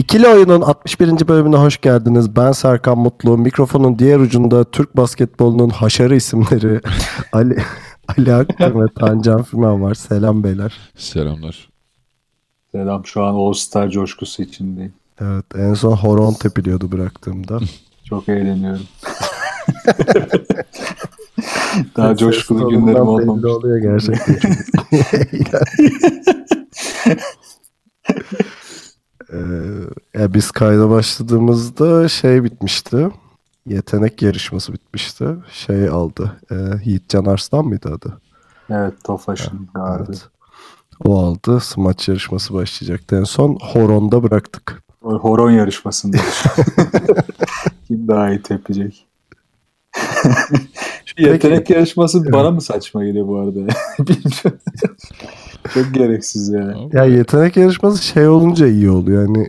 İkili Oyun'un 61. bölümüne hoş geldiniz. Ben Serkan Mutlu. Mikrofonun diğer ucunda Türk basketbolunun haşarı isimleri Ali Ali Akgün ve Tancan Fümen var. Selam beyler. Selamlar. Selam şu an All Star coşkusu içindeyim. Evet en son horon tepiliyordu bıraktığımda. Çok eğleniyorum. Daha coşkulu günlerim olmamış. oluyor gerçekten. Ee, ya biz kayda başladığımızda şey bitmişti. Yetenek yarışması bitmişti. Şey aldı. E, Yiğit Can Arslan mıydı adı? Evet Tofaş'ın vardı. Evet. O aldı. Smaç yarışması başlayacaktı. En son Horon'da bıraktık. O horon yarışmasında. Kim daha iyi tepecek? Şu yetenek yarışması bana mı saçma geliyor bu arada? Bilmiyorum. Çok gereksiz ya. Ya yetenek yarışması şey olunca iyi oluyor. Yani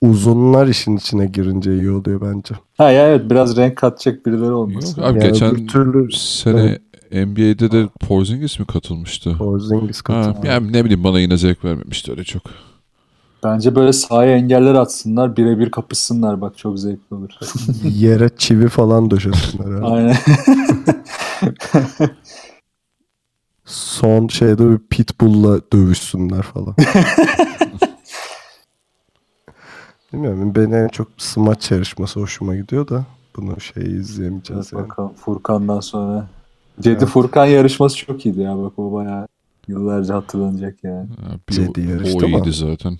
uzunlar işin içine girince iyi oluyor bence. Ha ya evet biraz renk katacak birileri olması. Yok abi Yani geçen türlü sene NBA'de de Porzingis mi katılmıştı? Porzingis Ha, katıldı. yani ne bileyim bana yine zevk vermemişti öyle çok. Bence böyle sahaya engeller atsınlar birebir kapışsınlar bak çok zevkli olur. Yere çivi falan döşesinler. Aynen. Son şeyde bir pitbull'la dövüşsünler falan. Bilmiyorum benim en çok smaç yarışması hoşuma gidiyor da bunu şey izleyemeyeceğiz Evet, yani. bakalım Furkan'dan sonra. Cedi Furkan yarışması çok iyiydi ya bak o bayağı yıllarca hatırlanacak yani. Bir Cedi o, yarıştı o iyiydi zaten.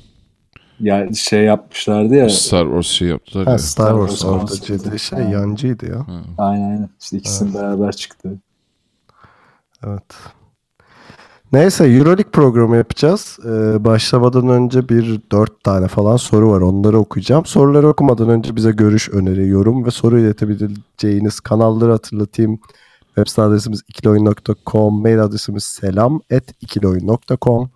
Yani şey yapmışlardı ya. Star Wars şey yaptılar Ha, ya. Star Wars Star orada Wars Jedi oldu. şey Ha. yancıydı ya. Ha. Aynen aynen. İşte ikisinin beraber çıktı. Evet. Neyse Euroleague programı yapacağız. Ee, başlamadan önce bir dört tane falan soru var. Onları okuyacağım. Soruları okumadan önce bize görüş, öneri, yorum ve soru iletebileceğiniz kanalları hatırlatayım. Web site adresimiz ikiloyun.com, mail adresimiz selam at ikiloyun.com.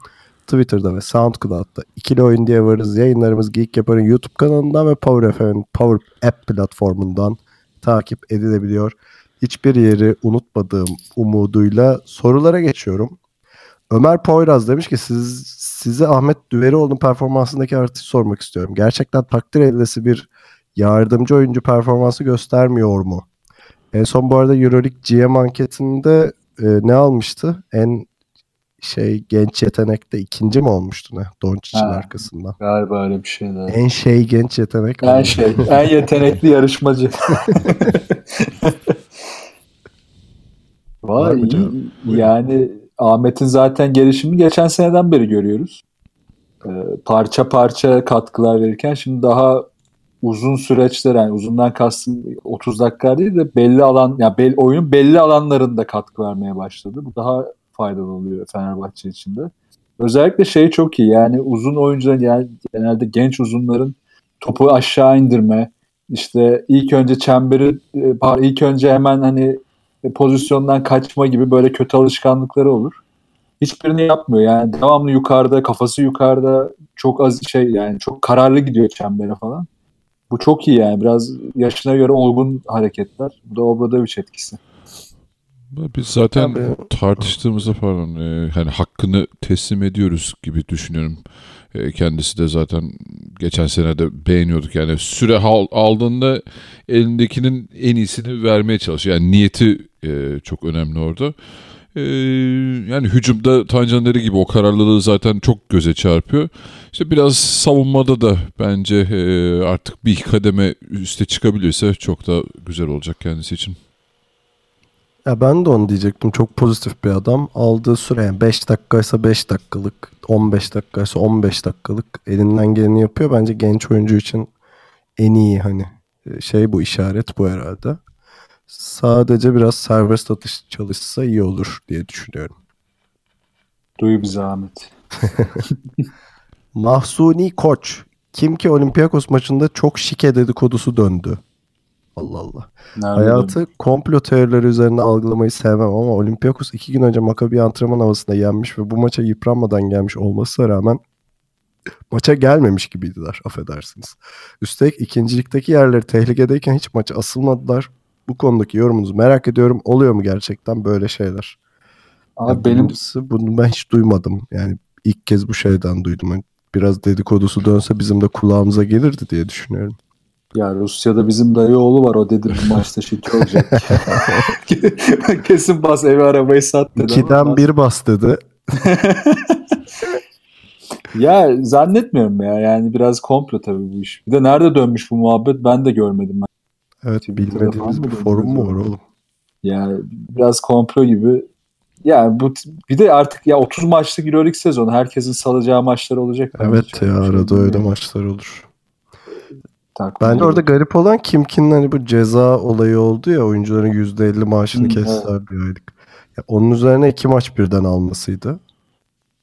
Twitter'da ve SoundCloud'da ikili oyun diye varız. Yayınlarımız Geek Yapar'ın YouTube kanalından ve Power FM'in Power App platformundan takip edilebiliyor. Hiçbir yeri unutmadığım umuduyla sorulara geçiyorum. Ömer Poyraz demiş ki siz size Ahmet Düverioğlu'nun performansındaki artışı sormak istiyorum. Gerçekten takdir edilesi bir yardımcı oyuncu performansı göstermiyor mu? En son bu arada Euroleague GM anketinde e, ne almıştı? En şey genç yetenekte ikinci mi olmuştu ne? Doncic'in arkasından. Galiba öyle bir şeyler. En şey genç yetenek. En şey, en yetenekli yarışmacı. Vay iyi. Yani Ahmet'in zaten gelişimi geçen seneden beri görüyoruz. Ee, parça parça katkılar verirken şimdi daha uzun süreçler yani uzundan kastım 30 dakika değil de belli alan yani bel, oyunun belli alanlarında katkı vermeye başladı. Bu daha faydalı oluyor Fenerbahçe için de. Özellikle şey çok iyi yani uzun oyuncuların yani genelde genç uzunların topu aşağı indirme işte ilk önce çemberi e, ilk önce hemen hani pozisyondan kaçma gibi böyle kötü alışkanlıkları olur. Hiçbirini yapmıyor yani devamlı yukarıda kafası yukarıda çok az şey yani çok kararlı gidiyor çembere falan. Bu çok iyi yani biraz yaşına göre olgun hareketler. Bu da Obradovic etkisi. Biz zaten Tabii. tartıştığımızda pardon e, hani hakkını teslim ediyoruz gibi düşünüyorum. E, kendisi de zaten geçen sene de beğeniyorduk. Yani süre al- aldığında elindekinin en iyisini vermeye çalışıyor. Yani niyeti e, çok önemli orada. E, yani hücumda Tancanları gibi o kararlılığı zaten çok göze çarpıyor. İşte biraz savunmada da bence artık bir kademe üste çıkabilirse çok da güzel olacak kendisi için. Ya ben de onu diyecektim. Çok pozitif bir adam. Aldığı süre yani 5 dakikaysa 5 dakikalık, 15 dakikaysa 15 dakikalık elinden geleni yapıyor. Bence genç oyuncu için en iyi hani şey bu işaret bu herhalde. Sadece biraz serbest atış çalışsa iyi olur diye düşünüyorum. Duyu bir zahmet. Mahsuni Koç kim ki Olympiakos maçında çok şike dedikodusu döndü. Allah Allah. Nerede Hayatı komplo teorileri üzerine algılamayı sevmem ama Olympiakos iki gün önce Maccabi antrenman havasında yenmiş ve bu maça yıpranmadan gelmiş olmasına rağmen maça gelmemiş gibiydiler affedersiniz. Üstelik ikincilikteki yerleri tehlikedeyken hiç maça asılmadılar. Bu konudaki yorumunuzu merak ediyorum. Oluyor mu gerçekten böyle şeyler? Abi Ya benim bunu ben hiç duymadım. Yani ilk kez bu şeyden duydum. Yani biraz dedikodusu dönse bizim de kulağımıza gelirdi diye düşünüyorum. Ya Rusya'da bizim dayı oğlu var. O dedi bu maçta şike olacak. Kesin bas evi arabayı sat dedi. İkiden bir bas dedi. Ya zannetmiyorum ya. Yani biraz komplo tabii bu iş. Bir de nerede dönmüş bu muhabbet ben de görmedim. Ben. Evet Twitter'da bilmediğimiz bir forum mu var oğlum? Yani biraz komplo gibi. Yani bu bir de artık ya 30 maçlık EuroLeague sezonu herkesin salacağı maçlar olacak. Evet ya şey arada öyle maçlar olur. Takvim Bence orada garip olan Kimkin'in hani bu ceza olayı oldu ya oyuncuların %50 maaşını kestiler bir aylık. Ya onun üzerine iki maç birden almasıydı.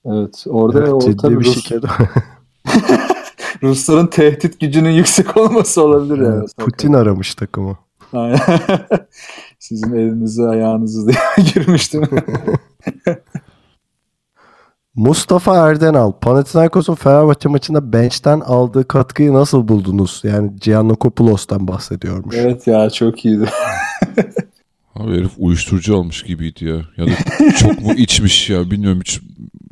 Evet orada Evet, o ciddi tabii bir Rus-. Rusların tehdit gücünün yüksek olması olabilir yani. Evet, Putin aramış takımı. Aynen. Sizin elinizi ayağınızı diye girmiştim. Mustafa Erdenal, Panathinaikos'un Fenerbahçe maçında bench'ten aldığı katkıyı nasıl buldunuz? Yani Giannokopoulos'tan bahsediyormuş. evet ya çok iyiydi. Abi herif uyuşturucu almış gibiydi ya. Ya da çok mu içmiş ya bilmiyorum hiç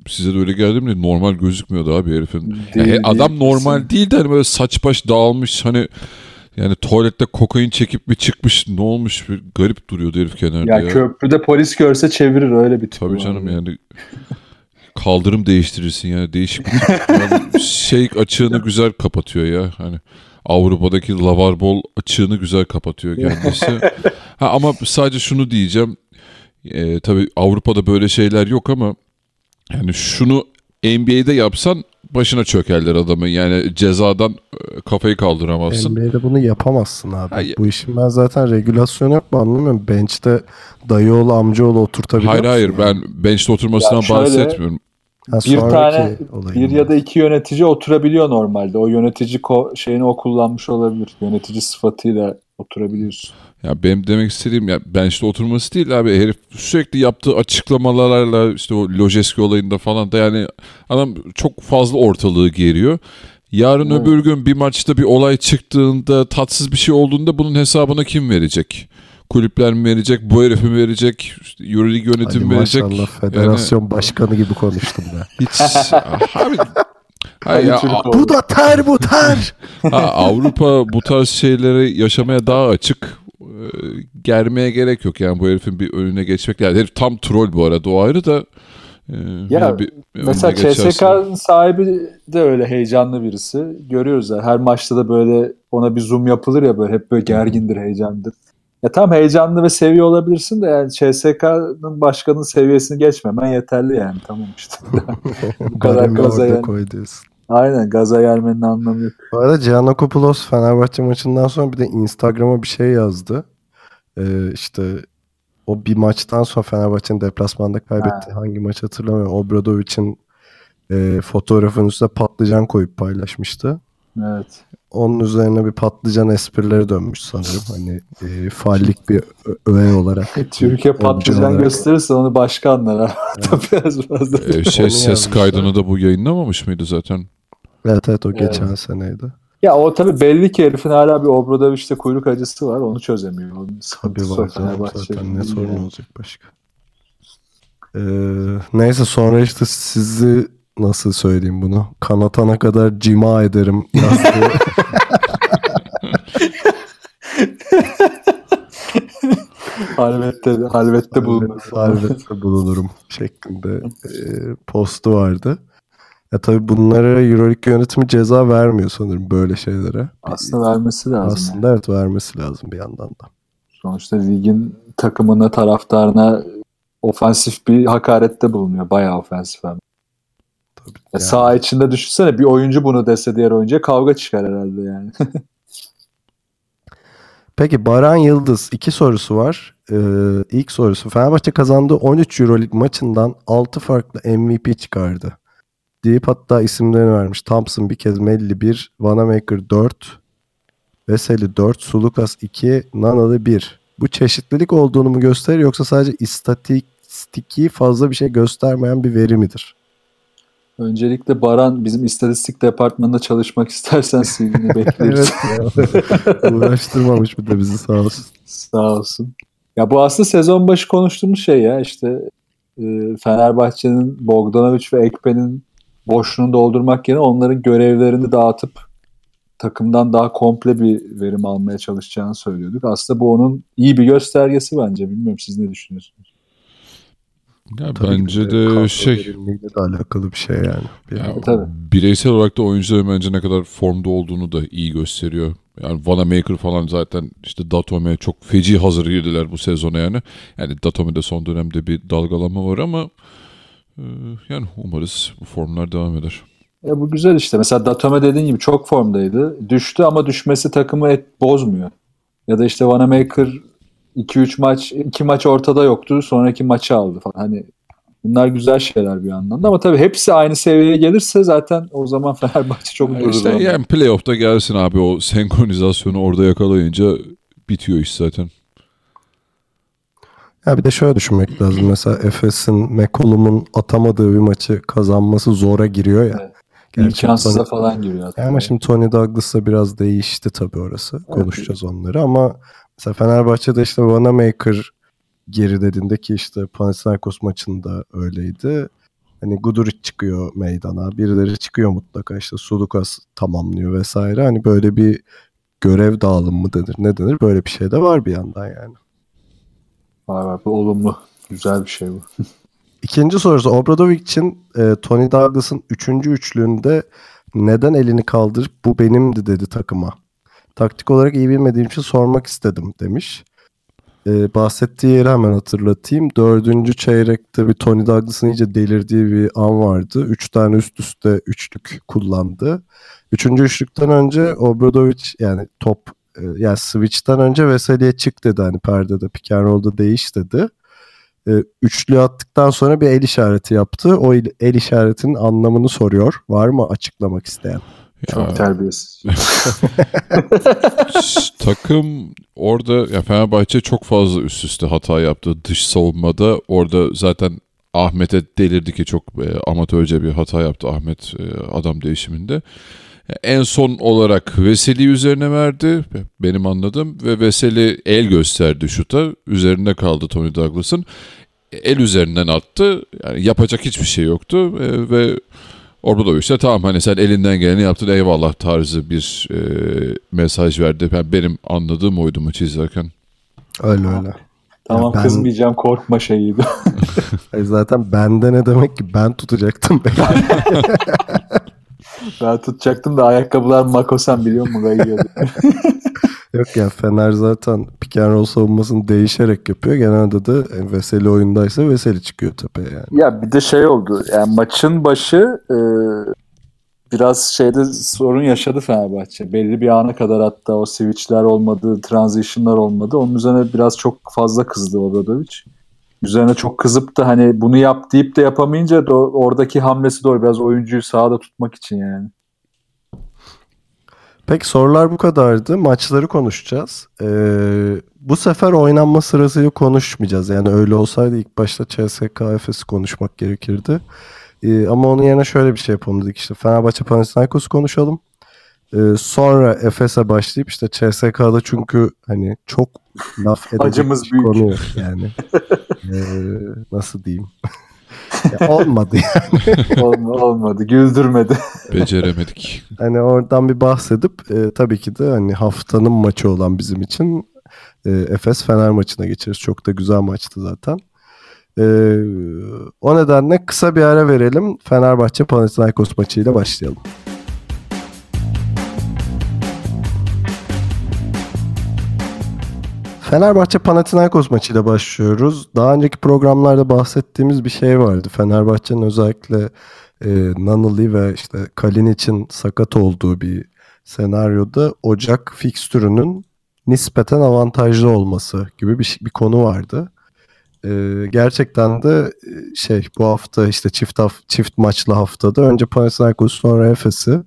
size de öyle geldi mi? Normal gözükmüyordu abi herifin. Değil, he- adam değil, normal kesin. değil de hani böyle saç baş dağılmış hani yani tuvalette kokain çekip bir çıkmış ne olmuş bir garip duruyordu herif kenarda Ya, ya. köprüde polis görse çevirir öyle bir tip. Tabii canım yani kaldırım değiştirirsin yani değişik. Yani şey açığını güzel kapatıyor ya hani Avrupa'daki lavarbol açığını güzel kapatıyor kendisi. ha, ama sadece şunu diyeceğim. Ee, tabii Avrupa'da böyle şeyler yok ama yani şunu NBA'de yapsan başına çökerler adamı. Yani cezadan e, kafayı kaldıramazsın. NBA'de bunu yapamazsın abi. Hayır. Bu işin ben zaten regülasyonu yok mu anlamıyorum. Bench'te dayıoğlu amcaoğlu oturtabiliyor Hayır hayır musun? ben bench'te oturmasından Ya şöyle- bahsetmiyorum. Ha, bir tane bir ya da iki yönetici oturabiliyor normalde. O yönetici ko- şeyini o kullanmış olabilir. Yönetici sıfatıyla oturabiliyorsun. Ya benim demek istediğim ya bench'te oturması değil abi herif sürekli yaptığı açıklamalarla işte o Lojeski olayında falan da yani adam çok fazla ortalığı geriyor. Yarın Evet. öbür gün bir maçta bir olay çıktığında tatsız bir şey olduğunda bunun hesabını kim verecek? Kulüpler mi verecek? Bu herif mi verecek? İşte Euroleague Hadi yönetim verecek? maşallah federasyon başkanı gibi konuştum ben. Hiç abi Hayır ya, a- bu da ter bu ter. ha, Avrupa bu tarz şeyleri yaşamaya daha açık. Ee, germeye gerek yok yani bu herifin bir önüne geçmek. Yani herif tam troll bu arada o ayrı da. e, Ya, bir Mesela. CSK'nın sahibi de öyle heyecanlı birisi. Görüyoruz ya her maçta da böyle ona bir zoom yapılır ya böyle hep böyle gergindir, heyecandır. Ya tam heyecanlı ve seviyor olabilirsin de yani CSK'nın başkanın seviyesini geçmemen yeterli yani tamam işte. Bu kadar gaza koy diyorsun. Aynen gaza gelmenin anlamı yok. Bu arada Giannakopoulos Fenerbahçe maçından sonra bir de Instagram'a bir şey yazdı. Ee, işte o bir maçtan sonra Fenerbahçe'nin deplasmanda kaybetti. Hangi maç hatırlamıyorum. Obradovic'in e, fotoğrafın üstüne patlıcan koyup paylaşmıştı. Evet. Onun üzerine bir patlıcan esprileri dönmüş sanırım. Hani e, fallik bir öğe olarak. Türkiye patlıcan olarak. gösterirse onu başka anlar. Biraz fazla. Ee, şey, Onu ses yazmışlar. kaydını da bu yayınlamamış mıydı zaten? Evet evet o geçen seneydi. Ya o tabii belli ki herifin hala bir Obradoviç'te kuyruk acısı var. Onu çözemiyor. Onun Tabii var Fenerbahçe'de. zaten ne sorun olacak başka. Ee, neyse sonra işte sizi nasıl söyleyeyim bunu kanatana kadar cima ederim yazdığı Halvette, halvette bulunur. Halvette bulunurum şeklinde e, postu vardı. Ya tabii bunlara Euroleague yönetimi ceza vermiyor sanırım böyle şeylere. Aslında vermesi lazım. Aslında evet vermesi lazım bir yandan da. Sonuçta ligin takımına, taraftarına ofansif bir hakarette bulunuyor. Bayağı ofensif hem. Yani. Saha içinde düşünsene bir oyuncu bunu dese diğer oyuncuya kavga çıkar herhalde yani. Peki Baran Yıldız iki sorusu var. Ee, ilk sorusu Fenerbahçe kazandığı 13 Euroleague maçından 6 farklı MVP çıkardı. deyip hatta isimlerini vermiş. Thompson bir kez Melli 1, Vanamaker 4, Veseli 4, Sulukas 2, Nanalı 1. Bu çeşitlilik olduğunu mu gösterir yoksa sadece istatistiki fazla bir şey göstermeyen bir veri midir? Öncelikle Baran bizim istatistik departmanında çalışmak istersen CV'ni bekleriz. evet. Uğraştırmamış bir de bizi sağ olsun. Sağ olsun. Ya bu aslında sezon başı konuştuğumuz şey ya işte e, Fenerbahçe'nin Bogdanovic ve Ekpe'nin boşluğunu doldurmak yerine onların görevlerini dağıtıp takımdan daha komple bir verim almaya çalışacağını söylüyorduk. Aslında bu onun iyi bir göstergesi bence. Bilmiyorum siz ne düşünüyorsunuz? Ya Tabii bence de kadro şey de alakalı bir şey yani. Bir ya, tabii. bireysel olarak da oyuncuların bence ne kadar formda olduğunu da iyi gösteriyor. Yani Vanamaker falan zaten işte Datome çok feci hazır girdiler bu sezona yani. Yani Datome'de son dönemde bir dalgalanma var ama e, yani umarız bu formlar devam eder. Ya bu güzel işte. Mesela Datome dediğin gibi çok formdaydı. Düştü ama düşmesi takımı et bozmuyor. Ya da işte Vanamaker 2-3 maç, 2 maç ortada yoktu. Sonraki maçı aldı falan. Hani bunlar güzel şeyler bir anlamda ama tabii hepsi aynı seviyeye gelirse zaten o zaman Fenerbahçe çok durur. İşte yani playoff'ta gelsin abi o senkronizasyonu orada yakalayınca bitiyor iş zaten. Ya bir de şöyle düşünmek lazım. Mesela Efes'in McCollum'un atamadığı bir maçı kazanması zora giriyor ya. Evet. Gerçi İmkansıza Tony- falan giriyor. hatta. Ama şimdi Tony Douglas'la biraz değişti tabii orası. Konuşacağız onları ama mesela Fenerbahçe'de işte Vanamaker geri dediğinde ki işte Panathinaikos maçında öyleydi. Hani Guduric çıkıyor meydana. Birileri çıkıyor mutlaka işte Sulukas tamamlıyor vesaire. Hani böyle bir görev dağılımı mı denir ne denir böyle bir şey de var bir yandan yani. Var var. Bu olumlu. Güzel bir şey bu. İkinci sorusu Obradovic'in e, Tony Douglas'ın üçüncü üçlüğünde neden elini kaldırıp bu benimdi dedi takıma. Taktik olarak iyi bilmediğim için sormak istedim demiş. E, bahsettiği yeri hemen hatırlatayım. Dördüncü çeyrekte bir Tony Douglas'ın iyice delirdiği bir an vardı. Üç tane üst üste üçlük kullandı. Üçüncü üçlükten önce Obradovic yani top e, yani switch'ten önce Veseli'ye çık dedi hani perdede pick and roll'da değiş dedi e, üçlü attıktan sonra bir el işareti yaptı. O el, el işaretinin anlamını soruyor. Var mı açıklamak isteyen? Çok Ya, terbiyesiz. s- takım orada ya Fenerbahçe çok fazla üst üste hata yaptı dış savunmada. Orada zaten Ahmet'e delirdi ki çok e, amatörce bir hata yaptı Ahmet e, adam değişiminde. En son olarak Veseli üzerine verdi benim anladığım ve Veseli el gösterdi şuta üzerinde kaldı Tony Douglas'ın el üzerinden attı yani yapacak hiçbir şey yoktu E, ve Obradoviç de tamam hani sen elinden geleni yaptın eyvallah tarzı bir e, mesaj verdi. Ben, benim anladığım oydu maçı izlerken. Öyle öyle. Tamam ben- kızmayacağım korkma şeyiydi. Zaten bende ne demek ki ben tutacaktım. ben tutacaktım da ayakkabılar makosen biliyor musun? Yok ya Fener zaten pick and roll savunmasını değişerek yapıyor. Genelde de Veseli oyundaysa Veseli çıkıyor tepeye yani. ya bir de şey oldu. Yani maçın başı e, biraz şeyde sorun yaşadı Fenerbahçe. Belli bir ana kadar hatta o switchler olmadı, transition'lar olmadı. Onun üzerine biraz çok fazla kızdı Obradovic. Üzerine çok kızıp da hani bunu yap deyip de yapamayınca da oradaki hamlesi doğru biraz oyuncuyu sahada tutmak için yani. Peki sorular bu kadardı. Maçları konuşacağız. Ee, bu sefer oynanma sırasıyla konuşmayacağız. Yani öyle olsaydı ilk başta CSK Efes'i konuşmak gerekirdi. Ee, ama onun yerine şöyle bir şey yapalım dedik. İşte Fenerbahçe Panathinaikos'u konuşalım. Ee, sonra Efes'e başlayıp işte CSK'da çünkü hani çok laf edecek Acımız bir büyük. konu yani. Ee, nasıl diyeyim? Ya olmadı yani. Olma, olmadı, güldürmedi. Beceremedik. Hani oradan bir bahsedip e, tabii ki de hani haftanın maçı olan bizim için e, Efes Fener maçına geçeriz. Çok da güzel maçtı zaten. E, o nedenle kısa bir ara verelim. Fenerbahçe Panathinaikos maçıyla başlayalım. Fenerbahçe Panathinaikos maçıyla başlıyoruz. Daha önceki programlarda bahsettiğimiz bir şey vardı. Fenerbahçe'nin özellikle e, Nanali ve işte Kalin için sakat olduğu bir senaryoda Ocak fikstürünün nispeten avantajlı olması gibi bir, bir konu vardı. e, gerçekten de e, şey bu hafta işte çift haf çift maçlı haftada önce Panathinaikos sonra Efes'i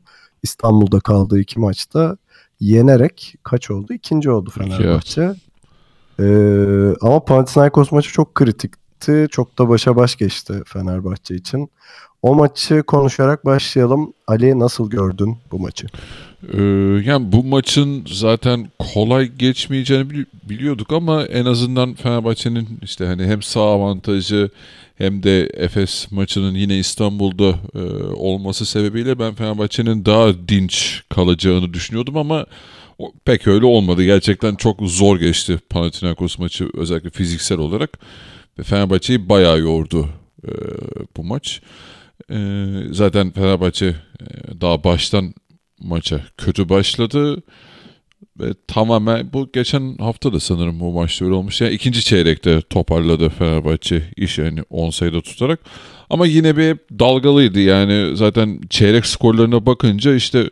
İstanbul'da kaldığı iki maçta yenerek kaç oldu? İkinci oldu Fenerbahçe. E, ama Panathinaikos maçı çok kritikti. Çok da başa baş geçti Fenerbahçe için. O maçı konuşarak başlayalım. Ali nasıl gördün bu maçı? Ee, yani bu maçın zaten kolay geçmeyeceğini biliyorduk ama en azından Fenerbahçe'nin işte hani hem sağ avantajı hem de Efes maçının yine İstanbul'da e, olması sebebiyle ben Fenerbahçe'nin daha dinç kalacağını düşünüyordum ama pek öyle olmadı. Gerçekten çok zor geçti Panathinaikos maçı özellikle fiziksel olarak ve Fenerbahçe'yi bayağı yordu e, bu maç. E, zaten Fenerbahçe e, daha baştan maça kötü başladı ve tamamen bu geçen hafta da sanırım bu maçta öyle olmuş. Yani ikinci çeyrekte toparladı Fenerbahçe iş yani 10 sayıda tutarak. Ama yine bir dalgalıydı yani zaten çeyrek skorlarına bakınca işte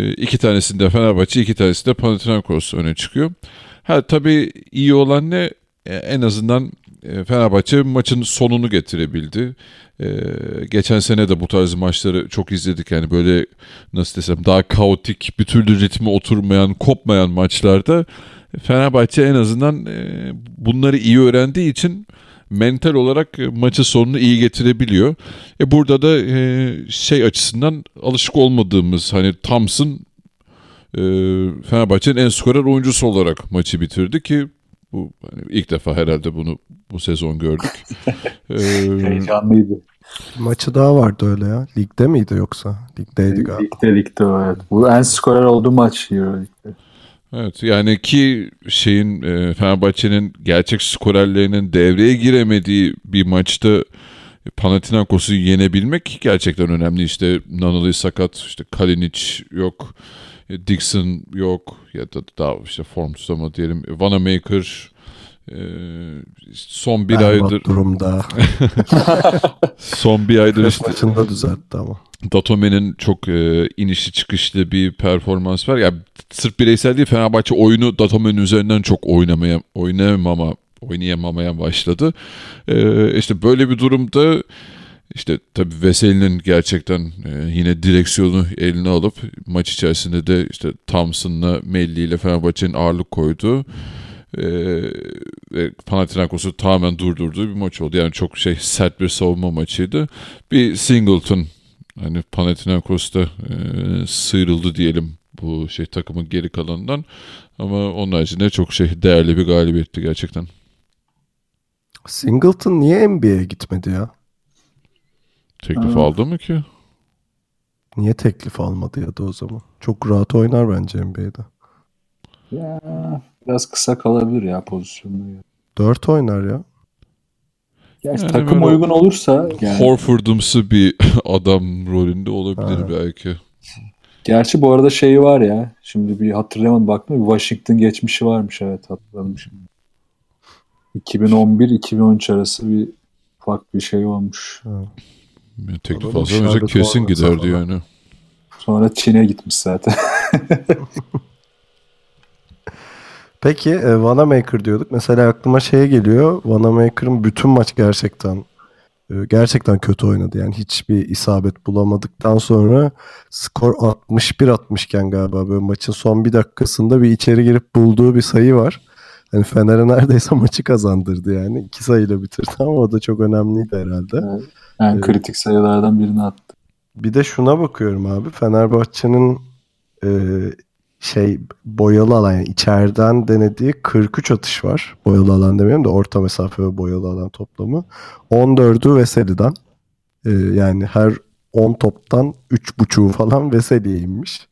iki tanesinde Fenerbahçe iki tanesinde Panathinaikos öne çıkıyor. Ha tabii iyi olan ne e, en azından e, Fenerbahçe maçın sonunu getirebildi. Ee, geçen sene de bu tarz maçları çok izledik. Yani böyle nasıl desem daha kaotik, bir türlü ritmi oturmayan, kopmayan maçlarda Fenerbahçe en azından e, bunları iyi öğrendiği için mental olarak maçı sonunu iyi getirebiliyor. E burada da e, şey açısından alışık olmadığımız hani Thompson e, Fenerbahçe'nin en skorer oyuncusu olarak maçı bitirdi ki bu hani ilk defa herhalde bunu bu sezon gördük. ee, Heyecanlıydı. Maçı daha vardı öyle ya. Ligde miydi yoksa? Ligdeydi galiba. Ligde ligde evet. Bu en skorer olduğu maç Euroleague'de. Evet yani ki şeyin e, Fenerbahçe'nin gerçek skorerlerinin devreye giremediği bir maçta Panathinaikos'u yenebilmek gerçekten önemli. İşte Nanali sakat, işte Kalinic yok, e, Dixon yok ya da daha işte form tutama diyelim. Vanamaker e, son bir Berbat aydır durumda. son bir aydır işte maçında düzeltti ama. Datome'nin çok e, inişli çıkışlı bir performans var. Ya yani sırf bireysel değil Fenerbahçe oyunu Datome'nin üzerinden çok oynamaya oynayamama oynayamamaya başladı. E, işte böyle bir durumda işte tabii Veseli'nin gerçekten e, yine direksiyonu eline alıp maç içerisinde de işte Thompson'la Melli ile Fenerbahçe'nin ağırlık koyduğu e, Panathinaikos'u tamamen durdurduğu bir maç oldu. Yani çok şey sert bir savunma maçıydı. Bir Singleton hani Panathinaikos'ta e, sıyrıldı diyelim bu şey takımın geri kalanından. Ama onun haricinde çok şey değerli bir galibiyetti gerçekten. Singleton niye NBA'ye gitmedi ya? Teklif ha. aldı mı ki? Niye teklif almadı ya da o zaman? Çok rahat oynar bence NBA'de. Ya, biraz kısa kalabilir ya pozisyonda. Ya. Dört oynar ya. Gerçi yani takım uygun olursa yani. Horford'umsu bir adam rolünde olabilir ha. belki. Gerçi bu arada şeyi var ya. Şimdi bir hatırlayamadım baktım. Bir Washington geçmişi varmış evet hatırladım şimdi. 2011-2013 arası bir ufak bir şey olmuş. Ha. Teklif alsa kesin giderdi yani. Sonra Çin'e gitmiş zaten. Peki e, Vanamaker diyorduk. Mesela aklıma şey geliyor. Vanamaker'ın bütün maç gerçekten e, gerçekten kötü oynadı. Yani hiçbir isabet bulamadıktan sonra skor 61-60 iken galiba böyle maçın son bir dakikasında bir içeri girip bulduğu bir sayı var. Hani Fener'e neredeyse maçı kazandırdı yani. iki sayıyla bitirdi ama o da çok önemliydi herhalde. Evet. Yani evet. kritik sayılardan birini attı. Bir de şuna bakıyorum abi. Fenerbahçe'nin e, şey boyalı alan yani içeriden denediği 43 atış var. Boyalı alan demiyorum da orta mesafe ve boyalı alan toplamı. 14'ü Veseli'den. E, yani her 10 toptan 3.5'u falan Veseli'ye inmiş.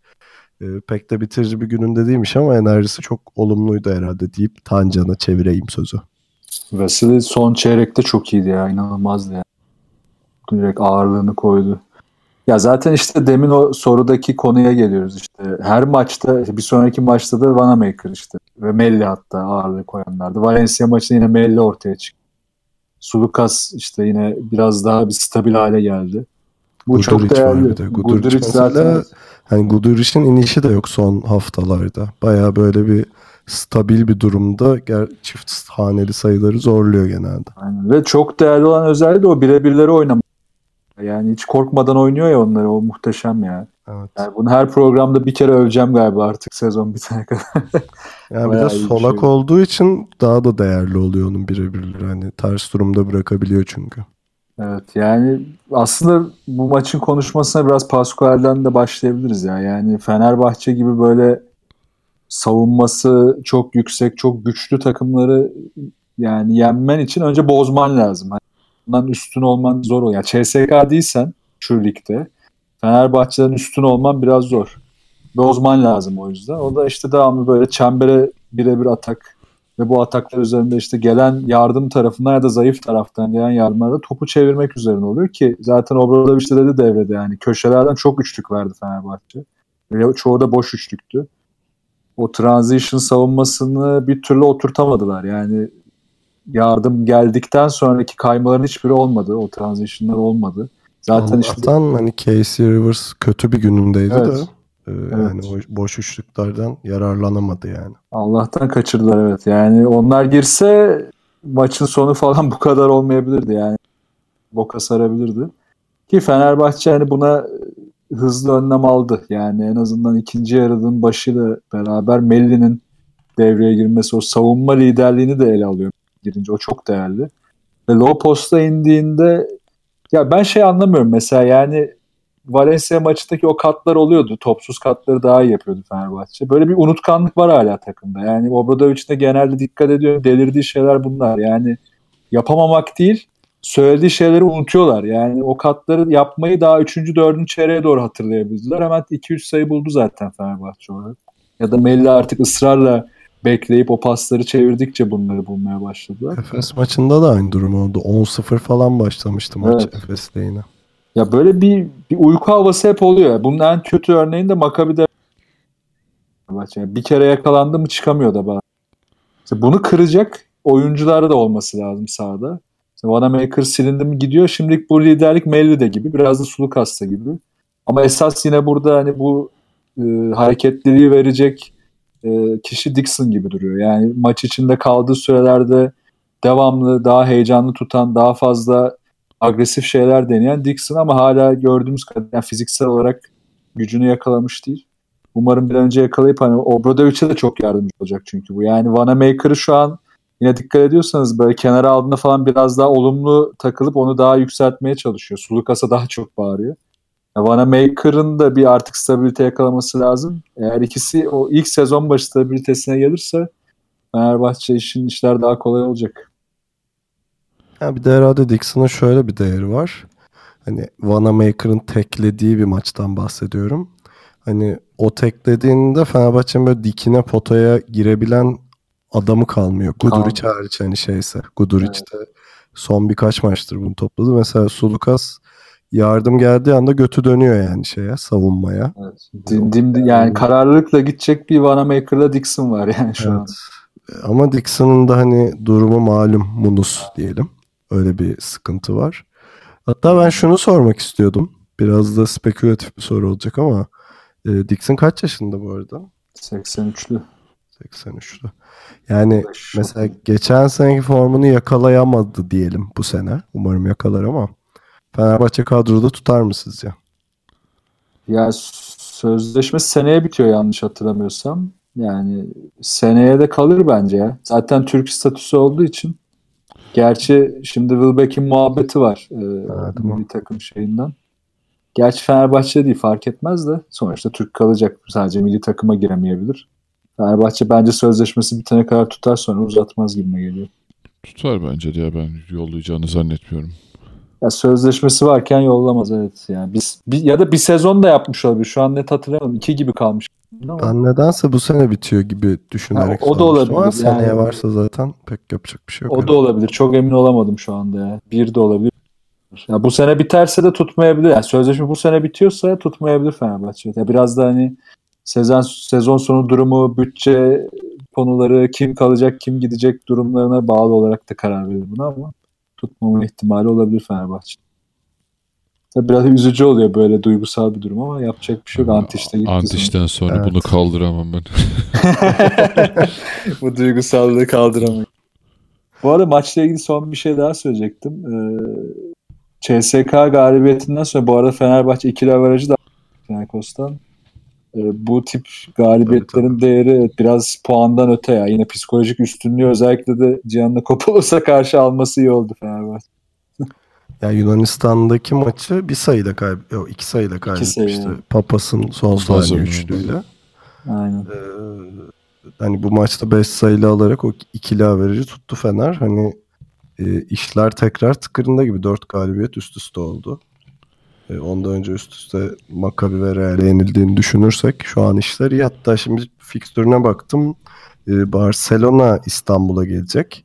E, pek de bitirici bir gününde değilmiş ama enerjisi çok olumluydu herhalde deyip Tancan'a çevireyim sözü. Veseli son çeyrekte çok iyiydi ya inanılmazdı ya. Direkt ağırlığını koydu. Ya zaten işte demin o sorudaki konuya geliyoruz işte. Her maçta bir sonraki maçta da Vanamaker işte ve Melli hatta ağırlığı koyanlardı. Valencia maçında yine Melli ortaya çıktı. Sulukas işte yine biraz daha bir stabil hale geldi. Bu Guduric çok değerli. Var Guduric, Guduric zaten hani Guduric'in inişi de yok son haftalarda. Baya böyle bir stabil bir durumda ger- çift haneli sayıları zorluyor genelde. Aynen. Ve çok değerli olan özelliği de o birebirleri oynamak. Yani hiç korkmadan oynuyor ya onları. O muhteşem ya. Evet. Yani bunu her programda bir kere öveceğim galiba artık sezon bitene kadar. Yani bir de bir solak şey. olduğu için daha da değerli oluyor onun birebirleri. Hani ters durumda bırakabiliyor çünkü. Evet yani aslında bu maçın konuşmasına biraz Pascual'den de başlayabiliriz ya. Yani Fenerbahçe gibi böyle savunması çok yüksek, çok güçlü takımları yani yenmen için önce bozman lazım. Bundan üstün olman zor oluyor. Yani CSK değilsen şu ligde Fenerbahçe'den üstün olman biraz zor. Bozman lazım o yüzden. O da işte devamlı böyle çembere birebir atak ve bu ataklar üzerinde işte gelen yardım tarafından ya da zayıf taraftan gelen yardımlarda topu çevirmek üzerine oluyor ki zaten Obradoviç de dedi devrede yani köşelerden çok üçlük verdi Fenerbahçe. Ve çoğu da boş üçlüktü. O transition savunmasını bir türlü oturtamadılar. Yani yardım geldikten sonraki kaymaların hiçbiri olmadı. O transition'lar olmadı. Zaten işte Allah'tan hani Casey Rivers kötü bir günündeydi Evet. de e, yani o boş üçlüklerden yararlanamadı yani. Allah'tan kaçırdılar evet. Yani onlar girse maçın sonu falan bu kadar olmayabilirdi yani. Boka sarabilirdi. Ki Fenerbahçe hani buna hızlı önlem aldı. Yani en azından ikinci yarının başıyla beraber Melli'nin devreye girmesi, o savunma liderliğini de ele alıyor girince. O çok değerli. Ve low post'a indiğinde ya ben şey anlamıyorum mesela yani Valencia maçındaki o katlar oluyordu. Topsuz katları daha iyi yapıyordu Fenerbahçe. Böyle bir unutkanlık var hala takımda. Yani Obradoviç de genelde dikkat ediyor. Delirdiği şeyler bunlar. Yani yapamamak değil, söylediği şeyleri unutuyorlar. Yani o katları yapmayı daha 3. 4. çeyreğe doğru hatırlayabildiler. Hemen 2-3 sayı buldu zaten Fenerbahçe olarak. Ya da Melli artık ısrarla bekleyip o pasları çevirdikçe bunları bulmaya başladılar. Efes maçında da aynı durum oldu. 10-0 falan başlamıştı maç Evet. Efes'le yine. Ya böyle bir, bir uyku havası hep oluyor. Bunun en kötü örneğini de Maccabi'de yani bir kere yakalandı mı çıkamıyor da bazen. İşte bunu kıracak oyuncularda da olması lazım sahada. İşte Vanamaker silindi mi gidiyor. Şimdilik bu liderlik Melli'de gibi. Biraz da Sulukas'ta gibi. Ama esas yine burada hani bu e, hareketliliği verecek e, kişi Dixon gibi duruyor. Yani maç içinde kaldığı sürelerde devamlı, daha heyecanlı tutan, daha fazla agresif şeyler deneyen Dixon ama hala gördüğümüz kadar yani fiziksel olarak gücünü yakalamış değil. Umarım bir önce yakalayıp hani Obradovic'e de çok yardımcı olacak çünkü bu. Yani Vanamaker'ı şu an yine dikkat ediyorsanız böyle kenara aldığında falan biraz daha olumlu takılıp onu daha yükseltmeye çalışıyor. Sulukas'a daha çok bağırıyor. Ya Vanamaker'ın da bir artık stabilite yakalaması lazım. Eğer ikisi o ilk sezon başı stabilitesine gelirse Fenerbahçe için işler daha kolay olacak. Ya bir de herhalde Dixon'ın şöyle bir değeri var. Hani Vanamaker'ın teklediği bir maçtan bahsediyorum. Hani o teklediğinde Fenerbahçe'nin böyle dikine potaya girebilen adamı kalmıyor. Guduric hariç hani şeyse. Guduric de son birkaç maçtır bunu topladı. Mesela Sulukas yardım geldiği anda götü dönüyor yani şeye savunmaya. Evet. Dim, dim, yani kararlılıkla gidecek bir Vanamaker'la Dixon var yani şu an. Ama Dixon'ın da hani durumu malum Munus diyelim. Öyle bir sıkıntı var. Hatta ben şunu sormak istiyordum. Biraz da spekülatif bir soru olacak ama e, Dixon kaç yaşında bu arada? 83'lü. 83'lü. Yani mesela geçen seneki formunu yakalayamadı diyelim bu sene. Umarım yakalar ama Fenerbahçe kadroda tutar mı sizce? Ya sözleşmesi seneye bitiyor yanlış hatırlamıyorsam. Yani seneye de kalır bence ya. Zaten Türk statüsü olduğu için. Gerçi şimdi Wilbeck'in muhabbeti var. E, Evet, bir takım şeyinden. Gerçi Fenerbahçe değil fark etmez de sonuçta Türk kalacak. Sadece milli takıma giremeyebilir. Fenerbahçe bence sözleşmesi bitene kadar tutar sonra uzatmaz gibime geliyor. Tutar bence de ya ben yollayacağını zannetmiyorum. Ya sözleşmesi varken yollamaz evet. Yani biz bir, ya da bir sezon da yapmış olabilir. Şu an net hatırlayamadım. İki gibi kalmış. Ama Ben nedense bu sene bitiyor gibi düşünerek Ha, o da sormuştum ama olabilir. seneye Yani- varsa zaten pek yapacak bir şey yok. o da olabilir. Çok emin olamadım şu anda ya. Bir de olabilir. Ya bu sene biterse de tutmayabilir. Yani sözleşme bu sene bitiyorsa tutmayabilir Fenerbahçe. Ya biraz da hani sezon sezon sonu durumu, bütçe konuları, kim kalacak, kim gidecek durumlarına bağlı olarak da karar verir buna ama tutmama ihtimali olabilir Fenerbahçe. Tabii biraz üzücü oluyor böyle duygusal bir durum ama yapacak bir şey yok. Antiş'te gitti. Antiş'ten sonra Evet. bunu kaldıramam ben. Bu duygusallığı kaldıramayız. Bu arada maçla ilgili son bir şey daha söyleyecektim. Ee, CSK galibiyetinden sonra bu arada Fenerbahçe ikili avarajı da Panathinaikos'tan. Ee, bu tip galibiyetlerin değeri evet, biraz puandan öte ya. Yine psikolojik üstünlüğü özellikle de Cihan'la Kopolos'a karşı alması iyi oldu Fenerbahçe. Yani Yunanistan'daki maçı bir sayıyla kayb yok iki sayıyla kaybetmişti. sayı. Papas'ın son saniye üçlüyle. Aynen. Ee, hani bu maçta 5 sayılı alarak o ikili averajı tuttu Fener. Hani e, işler tekrar tıkırında gibi 4 galibiyet üst üste oldu. E, ondan önce üst üste Maccabi ve Real'e yenildiğini düşünürsek şu an işler iyi. Hatta şimdi fikstürüne baktım. E, Barcelona İstanbul'a gelecek.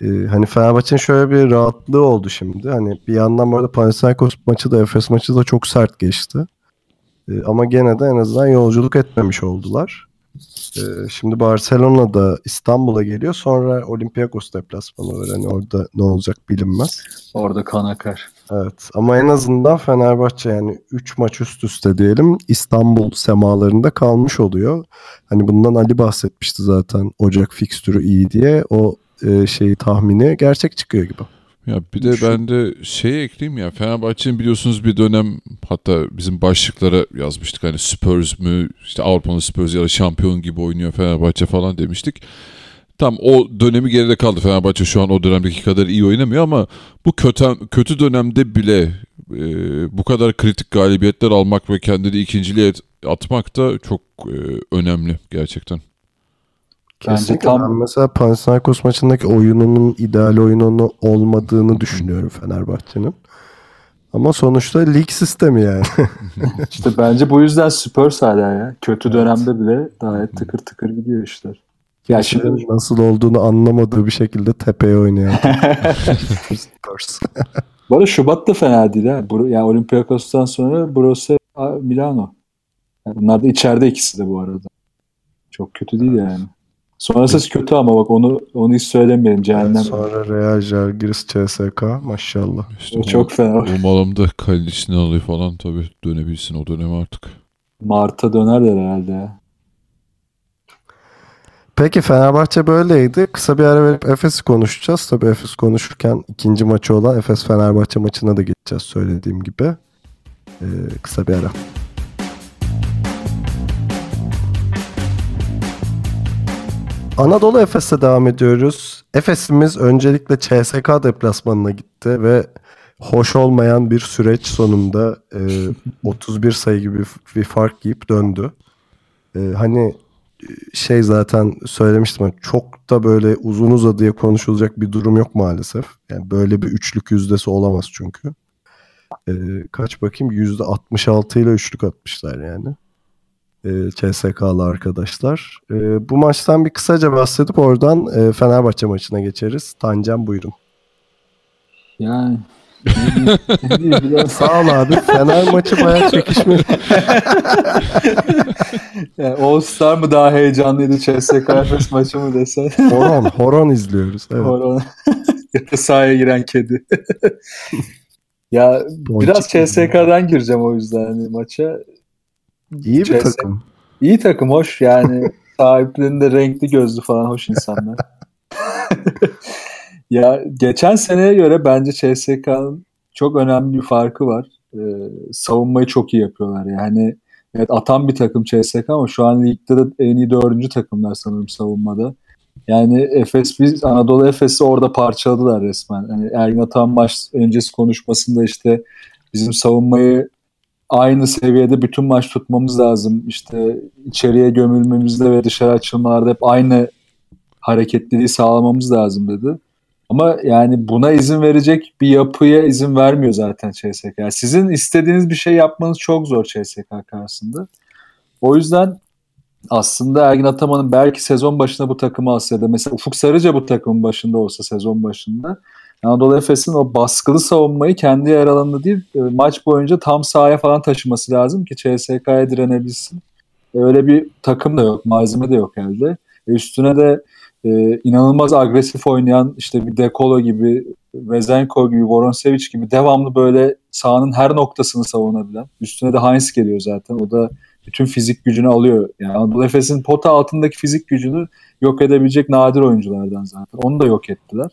E, hani Fenerbahçe'nin şöyle bir rahatlığı oldu şimdi. Hani bir yandan bu arada Panathinaikos maçı da Efes maçı da çok sert geçti. E, ama gene de en azından yolculuk etmemiş oldular. Ee, şimdi Barcelona'da İstanbul'a geliyor. Sonra Olympiakos deplasmanı var. Hani orada ne olacak bilinmez. Orada kan akar. Evet ama en azından Fenerbahçe yani 3 maç üst üste diyelim İstanbul semalarında kalmış oluyor. Hani bundan Ali bahsetmişti zaten Ocak fikstürü iyi diye. O e, şeyi tahmini gerçek çıkıyor gibi. Ya bir de ben de şey ekleyeyim ya Fenerbahçe'nin biliyorsunuz bir dönem hatta bizim başlıklara yazmıştık hani Spurs mü işte Avrupa'nın Spurs ya da şampiyon gibi oynuyor Fenerbahçe falan demiştik. Tam o dönemi geride kaldı Fenerbahçe şu an o dönemdeki kadar iyi oynamıyor ama bu kötü kötü dönemde bile e, bu kadar kritik galibiyetler almak ve kendini ikinciliğe atmak da çok e, önemli gerçekten. Kesinlikle tam- ben mesela Panathinaikos maçındaki oyununun ideal oyununu olmadığını düşünüyorum Fenerbahçe'nin. Ama sonuçta lig sistemi yani. İşte bence bu yüzden Spurs hala ya. Kötü dönemde bile gayet tıkır tıkır gidiyor işler. Ya şimdi nasıl olduğunu anlamadığı bir şekilde tepeye Spurs. bu arada Şubat da fena değil ha. Yani Olympiakos'tan sonra Brose Milano. Yani bunlar da içeride ikisi de bu arada. Çok kötü değil yani. Sonrası kötü ama bak onu onu hiç söylemeyelim cehennem. Sonra Real Jalgiris CSK maşallah. İşte O çok fena. Umalım da Kaliniç'ini alıyor falan tabii dönebilsin o dönem artık. Mart'a dönerler herhalde ya. Peki Fenerbahçe böyleydi. Kısa bir ara verip Efes'i konuşacağız. Tabii Efes konuşurken ikinci maçı olan Efes Fenerbahçe maçına da geçeceğiz söylediğim gibi. Ee, kısa bir ara. Anadolu Efes'e devam ediyoruz. Efes'imiz öncelikle CSK deplasmanına gitti ve hoş olmayan bir süreç sonunda e, 31 sayı gibi bir fark yiyip döndü. E, hani şey zaten söylemiştim. hani Çok da böyle uzun uzadıya konuşulacak bir durum yok maalesef. Yani böyle bir üçlük yüzdesi olamaz çünkü. Ee, kaç bakayım? Yüzde 66 ile üçlük atmışlar yani. Ee, CSK'lı arkadaşlar. Ee, bu maçtan bir kısaca bahsedip oradan e, Fenerbahçe maçına geçeriz. Tancam buyurun. Yani Sağ ol abi. Fener maçı bayağı çekişmeli. yani All Star mı daha heyecanlıydı CSK Efes maçı mı desen? Horon, horon izliyoruz. Evet. Horon. ya da sahaya giren kedi. ya biraz gibi. CSK'dan gireceğim o yüzden hani maça. İyi bir CSK takım. İyi takım hoş yani sahiplerinde renkli gözlü falan hoş insanlar. Ya geçen seneye göre bence CSK'nın çok önemli bir farkı var. Ee, savunmayı çok iyi yapıyorlar. Yani evet atan bir takım CSK ama şu an ligde de en iyi dördüncü takımlar sanırım savunmada. Yani Efes biz Anadolu Efes'i orada parçaladılar resmen. Yani Ergin Atan maç öncesi konuşmasında işte bizim savunmayı aynı seviyede bütün maç tutmamız lazım. İşte içeriye gömülmemizde ve dışarı açılmalarda hep aynı hareketliliği sağlamamız lazım dedi. Ama yani buna izin verecek bir yapıya izin vermiyor zaten CSK. Yani sizin istediğiniz bir şey yapmanız çok zor CSK karşısında. O yüzden aslında Ergin Ataman'ın belki sezon başında bu takımı alsa ya da mesela Ufuk Sarıca bu takımın başında olsa sezon başında Anadolu Efes'in o baskılı savunmayı kendi yer alanında değil e, maç boyunca tam sahaya falan taşıması lazım ki CSK'ya direnebilsin. Öyle bir takım da yok, malzeme de yok elde. E, Üstüne de e, inanılmaz agresif oynayan işte bir Dekolo gibi Vezenko gibi, Voronsevic gibi devamlı böyle sahanın her noktasını savunabilen. Üstüne de Heinz geliyor zaten. O da bütün fizik gücünü alıyor. Yani Anadolu Efes'in pota altındaki fizik gücünü yok edebilecek nadir oyunculardan zaten. Onu da yok ettiler.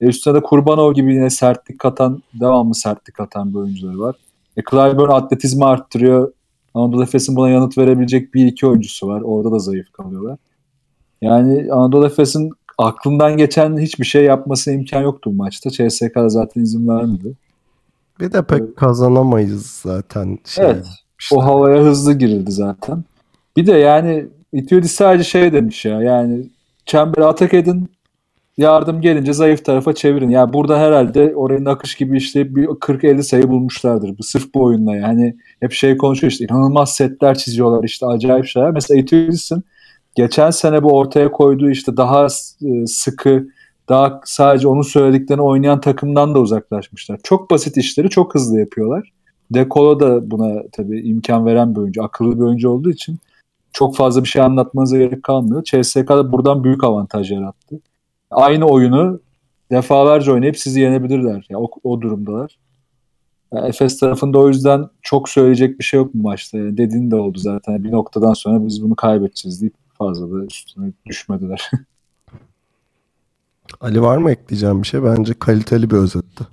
E üstüne de Kurbanov gibi yine sertlik katan, devamlı sertlik katan bir oyuncuları var. E Clyburn atletizmi arttırıyor. Anadolu Efes'in buna yanıt verebilecek bir iki oyuncusu var. Orada da zayıf kalıyorlar. Yani Anadolu Efes'in aklından geçen hiçbir şey yapması imkan yoktu bu maçta. CSK zaten izin vermedi. Bir de pek kazanamayız zaten. Şey, evet. O havaya hızlı girildi zaten. Bir de yani Itiodis sadece şey demiş ya yani çembere atak edin yardım gelince zayıf tarafa çevirin. Yani burada herhalde orayın akış gibi işte bir 40-50 sayı bulmuşlardır. Bu sırf bu oyunla yani. Hep şey konuşuyor işte inanılmaz setler çiziyorlar işte acayip şeyler. Mesela Itiodis'in geçen sene bu ortaya koyduğu işte daha e, sıkı, daha sadece onun söylediklerini oynayan takımdan da uzaklaşmışlar. Çok basit işleri çok hızlı yapıyorlar. Dekolo da buna tabii imkan veren bir oyuncu, akıllı bir oyuncu olduğu için çok fazla bir şey anlatmanıza gerek kalmıyor. CSK da buradan büyük avantaj yarattı. Aynı oyunu defalarca oynayıp sizi yenebilirler. Yani o, o durumdalar. Yani Efes tarafında o yüzden çok söyleyecek bir şey yok bu maçta. Yani dediğin de oldu zaten. Bir noktadan sonra biz bunu kaybedeceğiz deyip fazla da üstüne düşmediler. Ali var mı ekleyeceğim bir şey? Bence kaliteli bir özetti.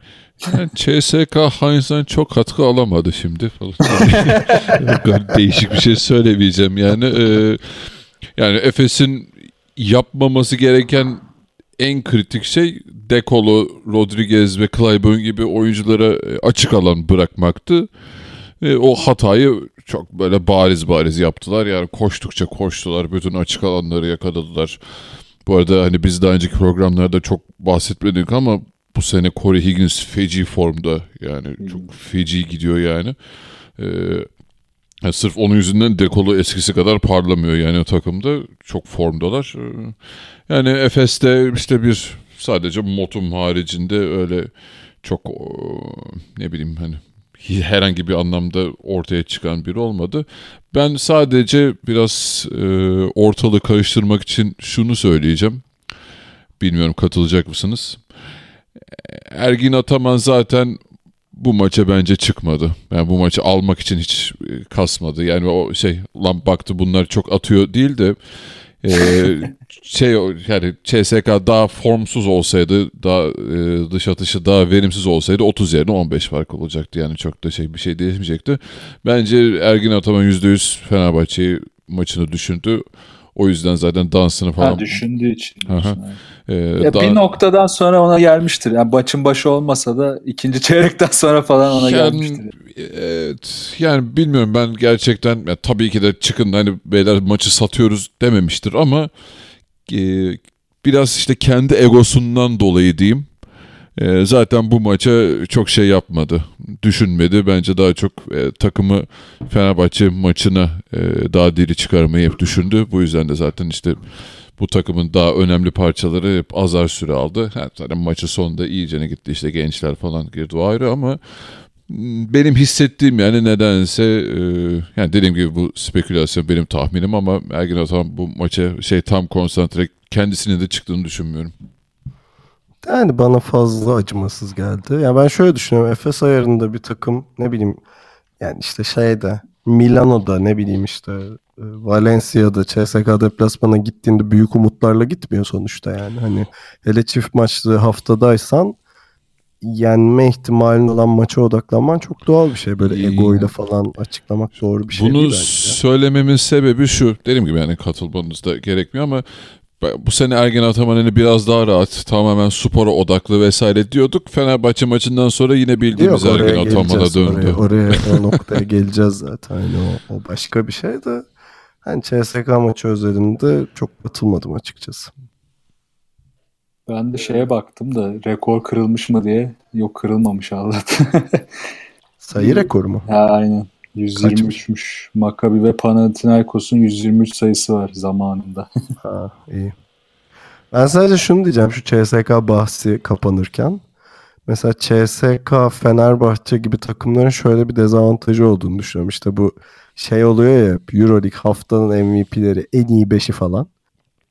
Yani CSK Heinz'den çok katkı alamadı şimdi. Değişik bir şey söylemeyeceğim yani. E, yani Efes'in yapmaması gereken en kritik şey Dekolo, Rodriguez ve Clyburn gibi oyunculara açık alan bırakmaktı. E, o hatayı çok böyle bariz bariz yaptılar. Yani koştukça koştular. Bütün açık alanları yakaladılar. Bu arada hani biz daha önceki programlarda çok bahsetmedik ama bu sene Corey Higgins feci formda. Yani çok feci gidiyor yani. Ee, yani sırf onun yüzünden dekolu eskisi kadar parlamıyor yani o takımda. Çok formdalar. Ee, yani Efes'te işte bir sadece Motum haricinde öyle çok ne bileyim hani herhangi bir anlamda ortaya çıkan biri olmadı. Ben sadece biraz e, ortalığı karıştırmak için şunu söyleyeceğim. Bilmiyorum katılacak mısınız? Ergin Ataman zaten bu maça bence çıkmadı. Yani bu maçı almak için hiç e, kasmadı. Yani o şey lan baktı bunlar çok atıyor değil de ee, şey yani CSK daha formsuz olsaydı daha e, dış atışı daha verimsiz olsaydı 30 yerine 15 fark olacaktı yani çok da şey bir şey değişmeyecekti. Bence Ergin Ataman %100 Fenerbahçe'yi maçını düşündü. O yüzden zaten dansını falan... Ha, düşündüğü için. Ee, ya daha... Bir noktadan sonra ona gelmiştir. Yani maçın başı olmasa da ikinci çeyrekten sonra falan ona yani, gelmiştir. Evet, yani bilmiyorum ben gerçekten ya, tabii ki de çıkın hani beyler maçı satıyoruz dememiştir ama e, biraz işte kendi egosundan dolayı diyeyim. E, zaten bu maça çok şey yapmadı. Düşünmedi. Bence daha çok e, takımı Fenerbahçe maçına e, daha diri çıkarmayı hep düşündü. Bu yüzden de zaten işte bu takımın daha önemli parçaları hep azar süre aldı. Yani zaten maçı sonunda iyicene gitti işte gençler falan girdi o ayrı ama benim hissettiğim yani nedense e, yani dediğim gibi bu spekülasyon benim tahminim ama Ergin Ataman bu maça şey tam konsantre kendisinin de çıktığını düşünmüyorum. Yani bana fazla acımasız geldi. Yani ben şöyle düşünüyorum. Efes ayarında bir takım ne bileyim yani işte şeyde Milano'da ne bileyim işte Valencia'da CSK deplasmana gittiğinde büyük umutlarla gitmiyor sonuçta yani. Hani hele çift maçlı haftadaysan yenme ihtimalin olan maça odaklanman çok doğal bir şey. Böyle ego ile falan açıklamak doğru bir şey Bunu değil bence. söylememin sebebi şu. Dediğim gibi yani katılmanız da gerekmiyor ama bu sene Ergen Ataman hani biraz daha rahat tamamen spora odaklı vesaire diyorduk. Fenerbahçe maçından sonra yine bildiğimiz Yok, Ergen Ataman'a döndü. Oraya, oraya o noktaya geleceğiz zaten. Yani o, o başka bir şey de hani CSK maçı özelinde çok batılmadım açıkçası. Ben de şeye baktım da rekor kırılmış mı diye. Yok kırılmamış Allah'tan. Sayı rekoru mu? Ha, aynen. 123'müş. Maccabi ve Panathinaikos'un 123 sayısı var zamanında. ha, iyi. Ben sadece şunu diyeceğim şu CSK bahsi kapanırken. Mesela CSK, Fenerbahçe gibi takımların şöyle bir dezavantajı olduğunu düşünüyorum. İşte bu şey oluyor ya Euroleague haftanın MVP'leri en iyi beşi falan.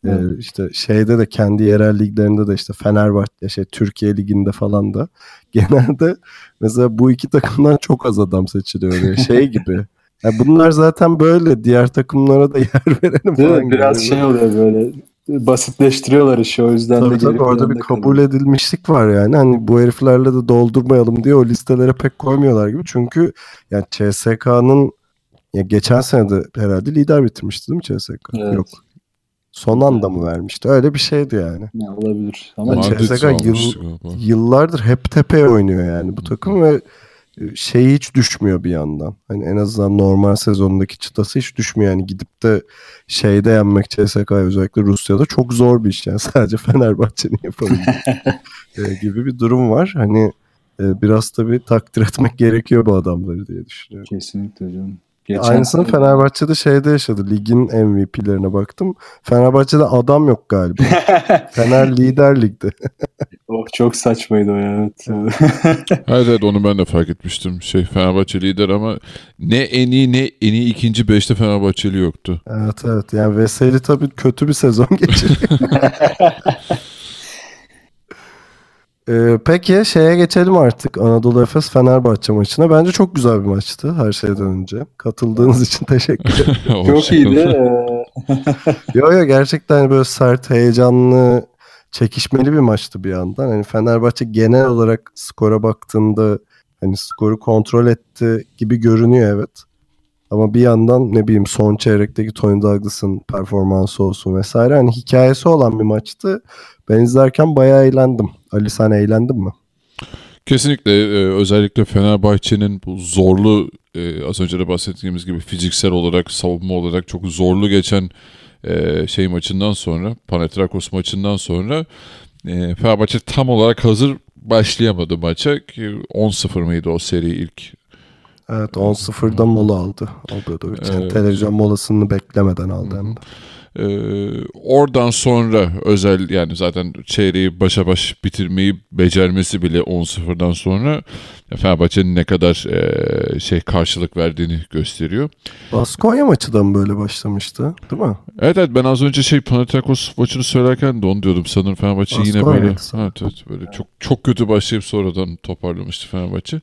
Ee, işte şeyde de kendi yerel liglerinde de işte Fenerbahçe şey Türkiye liginde falan da genelde mesela bu iki takımdan çok az adam seçiliyor böyle şey gibi. Ya bunlar zaten böyle diğer takımlara da yer verelim Değil falan mi? Biraz gibi. şey oluyor böyle basitleştiriyorlar işi o yüzden de Tabii tabii geri orada bir kabul kalıyor. edilmişlik var yani. Hani bu heriflerle de doldurmayalım diye o listelere pek koymuyorlar gibi. Çünkü yani CSK'nın ya geçen sene de herhalde lider bitirmişti değil mi CSK? Evet. Yok. Son anda mı vermişti? Öyle bir şeydi yani. Ya, olabilir. Ama CSKA almıştı yıl-. Yıllardır hep tepeye oynuyor yani bu takım ve şey hiç düşmüyor bir yandan. Hani en azından normal sezondaki çıtası hiç düşmüyor yani gidip de şeyde yenmek CSK'ya özellikle Rusya'da çok zor bir iş yani sadece Fenerbahçe'nin yapabildiği e, gibi bir durum var. Hani e, biraz tabii takdir etmek gerekiyor bu adamları diye düşünüyorum. kesinlikle canım. Geçen Aynısını sene- Fenerbahçe'de şeyde yaşadı. Ligin MVP'lerine baktım. Fenerbahçe'de adam yok galiba. Fener lider ligde. Oh, çok saçmaydı o ya. Evet. Evet evet onu ben de fark etmiştim. Şey Fenerbahçe lider ama ne en iyi ne en iyi ikinci beşte Fenerbahçeli yoktu. Evet evet. Yani Veseli tabii kötü bir sezon geçiriyor. Ee, peki şeye geçelim artık Anadolu Efes Fenerbahçe maçına. Bence çok güzel bir maçtı her şeyden önce. Katıldığınız için teşekkür ederim. çok iyiydi. Ee, yo yo gerçekten hani böyle sert, heyecanlı, çekişmeli bir maçtı bir yandan. Hani Fenerbahçe genel olarak skora baktığında hani skoru kontrol etti gibi görünüyor evet. Ama bir yandan ne bileyim son çeyrekteki Tony Douglas'ın performansı olsun vesaire hani hikayesi olan bir maçtı. Ben izlerken bayağı eğlendim. Ali sen eğlendin mi? Kesinlikle e, özellikle Fenerbahçe'nin bu zorlu e, az önce de bahsettiğimiz gibi fiziksel olarak savunma olarak çok zorlu geçen e, şey maçından sonra Panathinaikos maçından sonra e, Fenerbahçe tam olarak hazır başlayamadı maça ki 10-0 mıydı o seri ilk Evet 10-0'da mola aldı. Yani Evet. televizyon molasını beklemeden aldı hem de. Ee, oradan sonra özel yani zaten çeyreği başa baş bitirmeyi becermesi bile 10-0'dan sonra Fenerbahçe'nin ne kadar e, şey karşılık verdiğini gösteriyor. Baskonya maçı da mı böyle başlamıştı? Değil mi? Evet evet ben az önce şey Panathinaikos maçını söylerken de onu diyordum sanırım Fenerbahçe yine Baskonya böyle maçı. evet, evet, böyle çok çok kötü başlayıp sonradan toparlamıştı Fenerbahçe.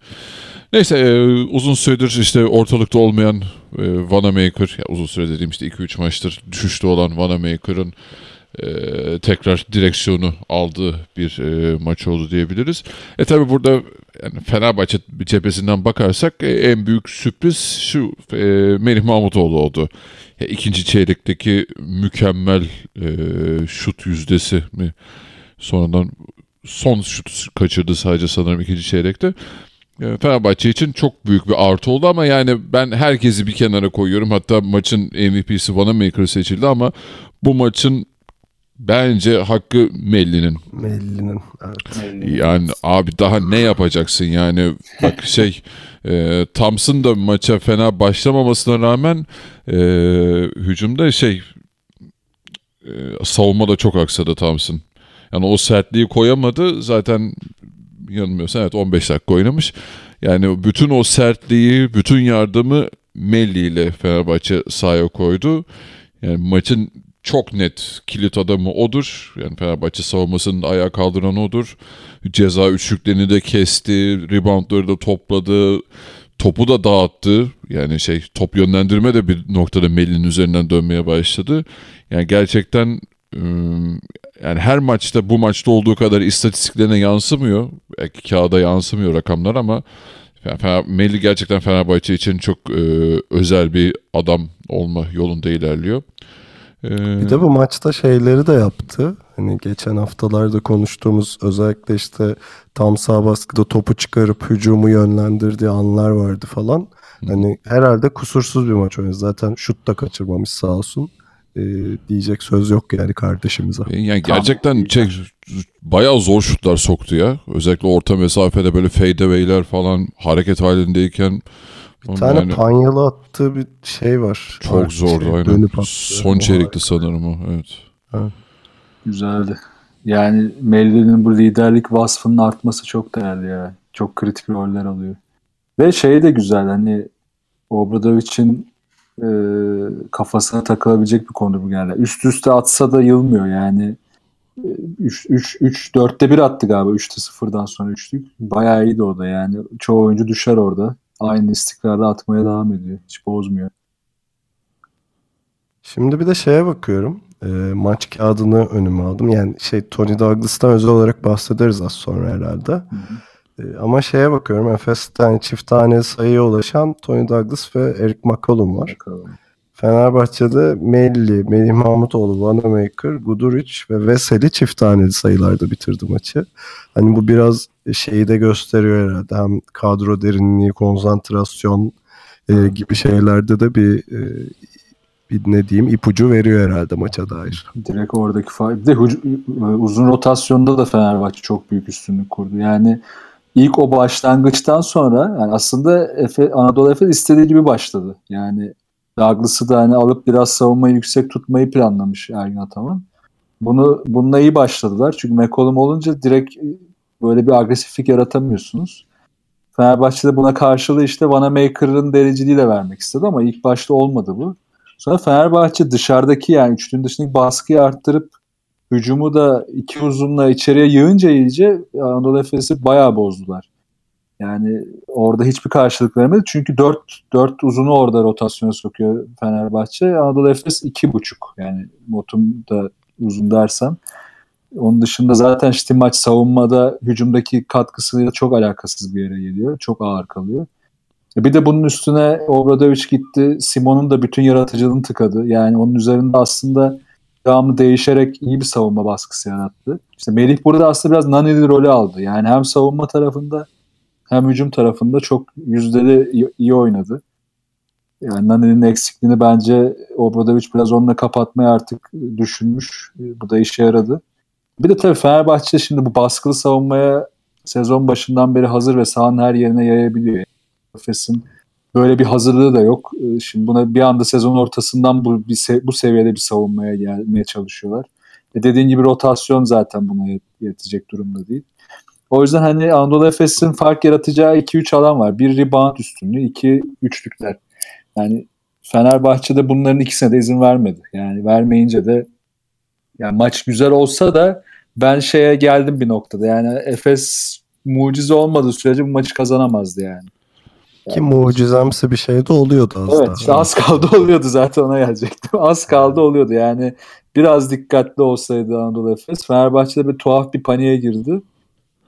Neyse e, uzun süredir işte ortalıkta olmayan e, Vanamaker ya uzun süre dediğim işte 2-3 maçtır düşüşte olan Vanamaker'ın e, tekrar direksiyonu aldığı bir e, maç oldu diyebiliriz. E tabi burada yani Fenerbahçe cephesinden bakarsak e, en büyük sürpriz şu e, Melih Mahmutoğlu oldu. Ya, ikinci çeyrekteki mükemmel e, şut yüzdesi mi sonradan son şut kaçırdı sadece sanırım ikinci çeyrekte. E, Fenerbahçe için çok büyük bir artı oldu ama yani ben herkesi bir kenara koyuyorum. Hatta maçın MVP'si Vanamaker seçildi ama bu maçın bence hakkı Melli'nin. Melli'nin. Evet. Yani abi daha ne yapacaksın yani bak şey e, Thompson da maça fena başlamamasına rağmen e, hücumda şey e, savunma da çok aksadı Thompson. Yani o sertliği koyamadı zaten yanılmıyorsam evet 15 dakika oynamış. Yani bütün o sertliği, bütün yardımı Melli ile Fenerbahçe sahaya koydu. Yani maçın çok net kilit adamı odur. Yani Fenerbahçe savunmasının ayağa kaldıran odur. Ceza üçlüklerini de kesti, reboundları da topladı, topu da dağıttı. Yani şey top yönlendirme de bir noktada Melli'nin üzerinden dönmeye başladı. Yani gerçekten ım, yani her maçta bu maçta olduğu kadar istatistiklerine yansımıyor. Belki kağıda yansımıyor rakamlar ama Melli gerçekten Fenerbahçe için çok e, özel bir adam olma yolunda ilerliyor. E, Bir de bu maçta şeyleri de yaptı. Hani geçen haftalarda konuştuğumuz özellikle işte tam sağ baskıda topu çıkarıp hücumu yönlendirdiği anlar vardı falan. Hani herhalde kusursuz bir maç oynadı. Zaten şut da kaçırmamış sağ olsun. Ee, diyecek söz yok yani kardeşimize. E, Yani gerçekten şey, bayağı zor şutlar soktu ya. Özellikle orta mesafede böyle fadeaway'ler falan hareket halindeyken Bir tane yani panyalı attığı bir şey var. çok Artık zordu şey, aynen. dönüp. Son çeyrekti sanırım o. Evet. Güzeldi. Yani Melli'nin bu liderlik vasfının artması çok değerli ya. Çok kritik roller alıyor. Ve şey de güzel hani Obradovic'in e, kafasına takılabilecek bir konu bu yani. Üst üste atsa da yılmıyor yani. 3 3 3 4'te 1 attı galiba 3'te 0'dan sonra üçlük. Bayağı iyiydi o da yani. Çoğu oyuncu düşer orada. Aynı istikrarla atmaya devam ediyor. Hiç bozmuyor. Şimdi bir de şeye bakıyorum. E, maç kağıdını önüme aldım. Yani şey Tony Douglas'tan özel olarak bahsederiz az sonra herhalde. Hı hı. E, ama şeye bakıyorum. Efes'ten çift tane sayıya ulaşan Tony Douglas ve Eric McCollum var. McCollum. Fenerbahçe'de Melli, Melih Mahmutoğlu, Vanamaker, Guduric ve Veseli çift taneli sayılarda bitirdi maçı. Hani bu biraz şeyi de gösteriyor herhalde. Hem kadro derinliği, konsantrasyon e, gibi şeylerde de bir e, bir ne diyeyim ipucu veriyor herhalde maça dair. Direkt oradaki fark. Bir de uzun rotasyonda da Fenerbahçe çok büyük üstünlük kurdu. Yani ilk o başlangıçtan sonra yani aslında Efe, Anadolu Efes istediği gibi başladı. Yani Douglas'ı da hani alıp biraz savunmayı yüksek tutmayı planlamış Ergin Ataman. Bunu bununla iyi başladılar. Çünkü McCollum olunca direkt böyle bir agresiflik yaratamıyorsunuz. Fenerbahçe'de buna karşılığı işte Vanamaker'ın dereceliğiyle vermek istedi ama ilk başta olmadı bu. Sonra Fenerbahçe dışarıdaki yani üçlünün dışındaki baskıyı arttırıp hücumu da iki uzunla içeriye yığınca iyice Anadolu Efes'i bayağı bozdular. Yani orada hiçbir karşılık vermedi. Çünkü 4 4 uzunu orada rotasyona sokuyor Fenerbahçe. Anadolu Efes 2.5 yani motum da uzun dersem. Onun dışında zaten işte maç savunmada hücumdaki katkısıyla çok alakasız bir yere geliyor. Çok ağır kalıyor. E bir de bunun üstüne Obradovic gitti. Simon'un da bütün yaratıcılığını tıkadı. Yani onun üzerinde aslında devamlı değişerek iyi bir savunma baskısı yarattı. İşte Melih burada aslında biraz naneli rolü aldı. Yani hem savunma tarafında hem hücum tarafında çok yüzdeli iyi, oynadı. Yani Nani'nin eksikliğini bence Obradovic biraz onunla kapatmaya artık düşünmüş. Bu da işe yaradı. Bir de tabii Fenerbahçe şimdi bu baskılı savunmaya sezon başından beri hazır ve sahanın her yerine yayabiliyor. Efes'in böyle bir hazırlığı da yok. Ee, şimdi buna bir anda sezon ortasından bu bir se- bu seviyede bir savunmaya gelmeye çalışıyorlar. E dediğin gibi rotasyon zaten buna yetecek durumda değil. O yüzden hani Anadolu Efes'in fark yaratacağı 2-3 alan var. Bir rebound üstünlüğü, iki üçlükler. Yani Fenerbahçe'de bunların ikisine de izin vermedi. Yani vermeyince de yani maç güzel olsa da ben şeye geldim bir noktada. Yani Efes mucize olmadığı sürece bu maçı kazanamazdı yani. Ki mucizemsi bir şey de oluyordu az evet, daha. az kaldı oluyordu zaten ona gelecektim. Az kaldı oluyordu yani biraz dikkatli olsaydı Anadolu Efes. Fenerbahçe'de bir tuhaf bir paniğe girdi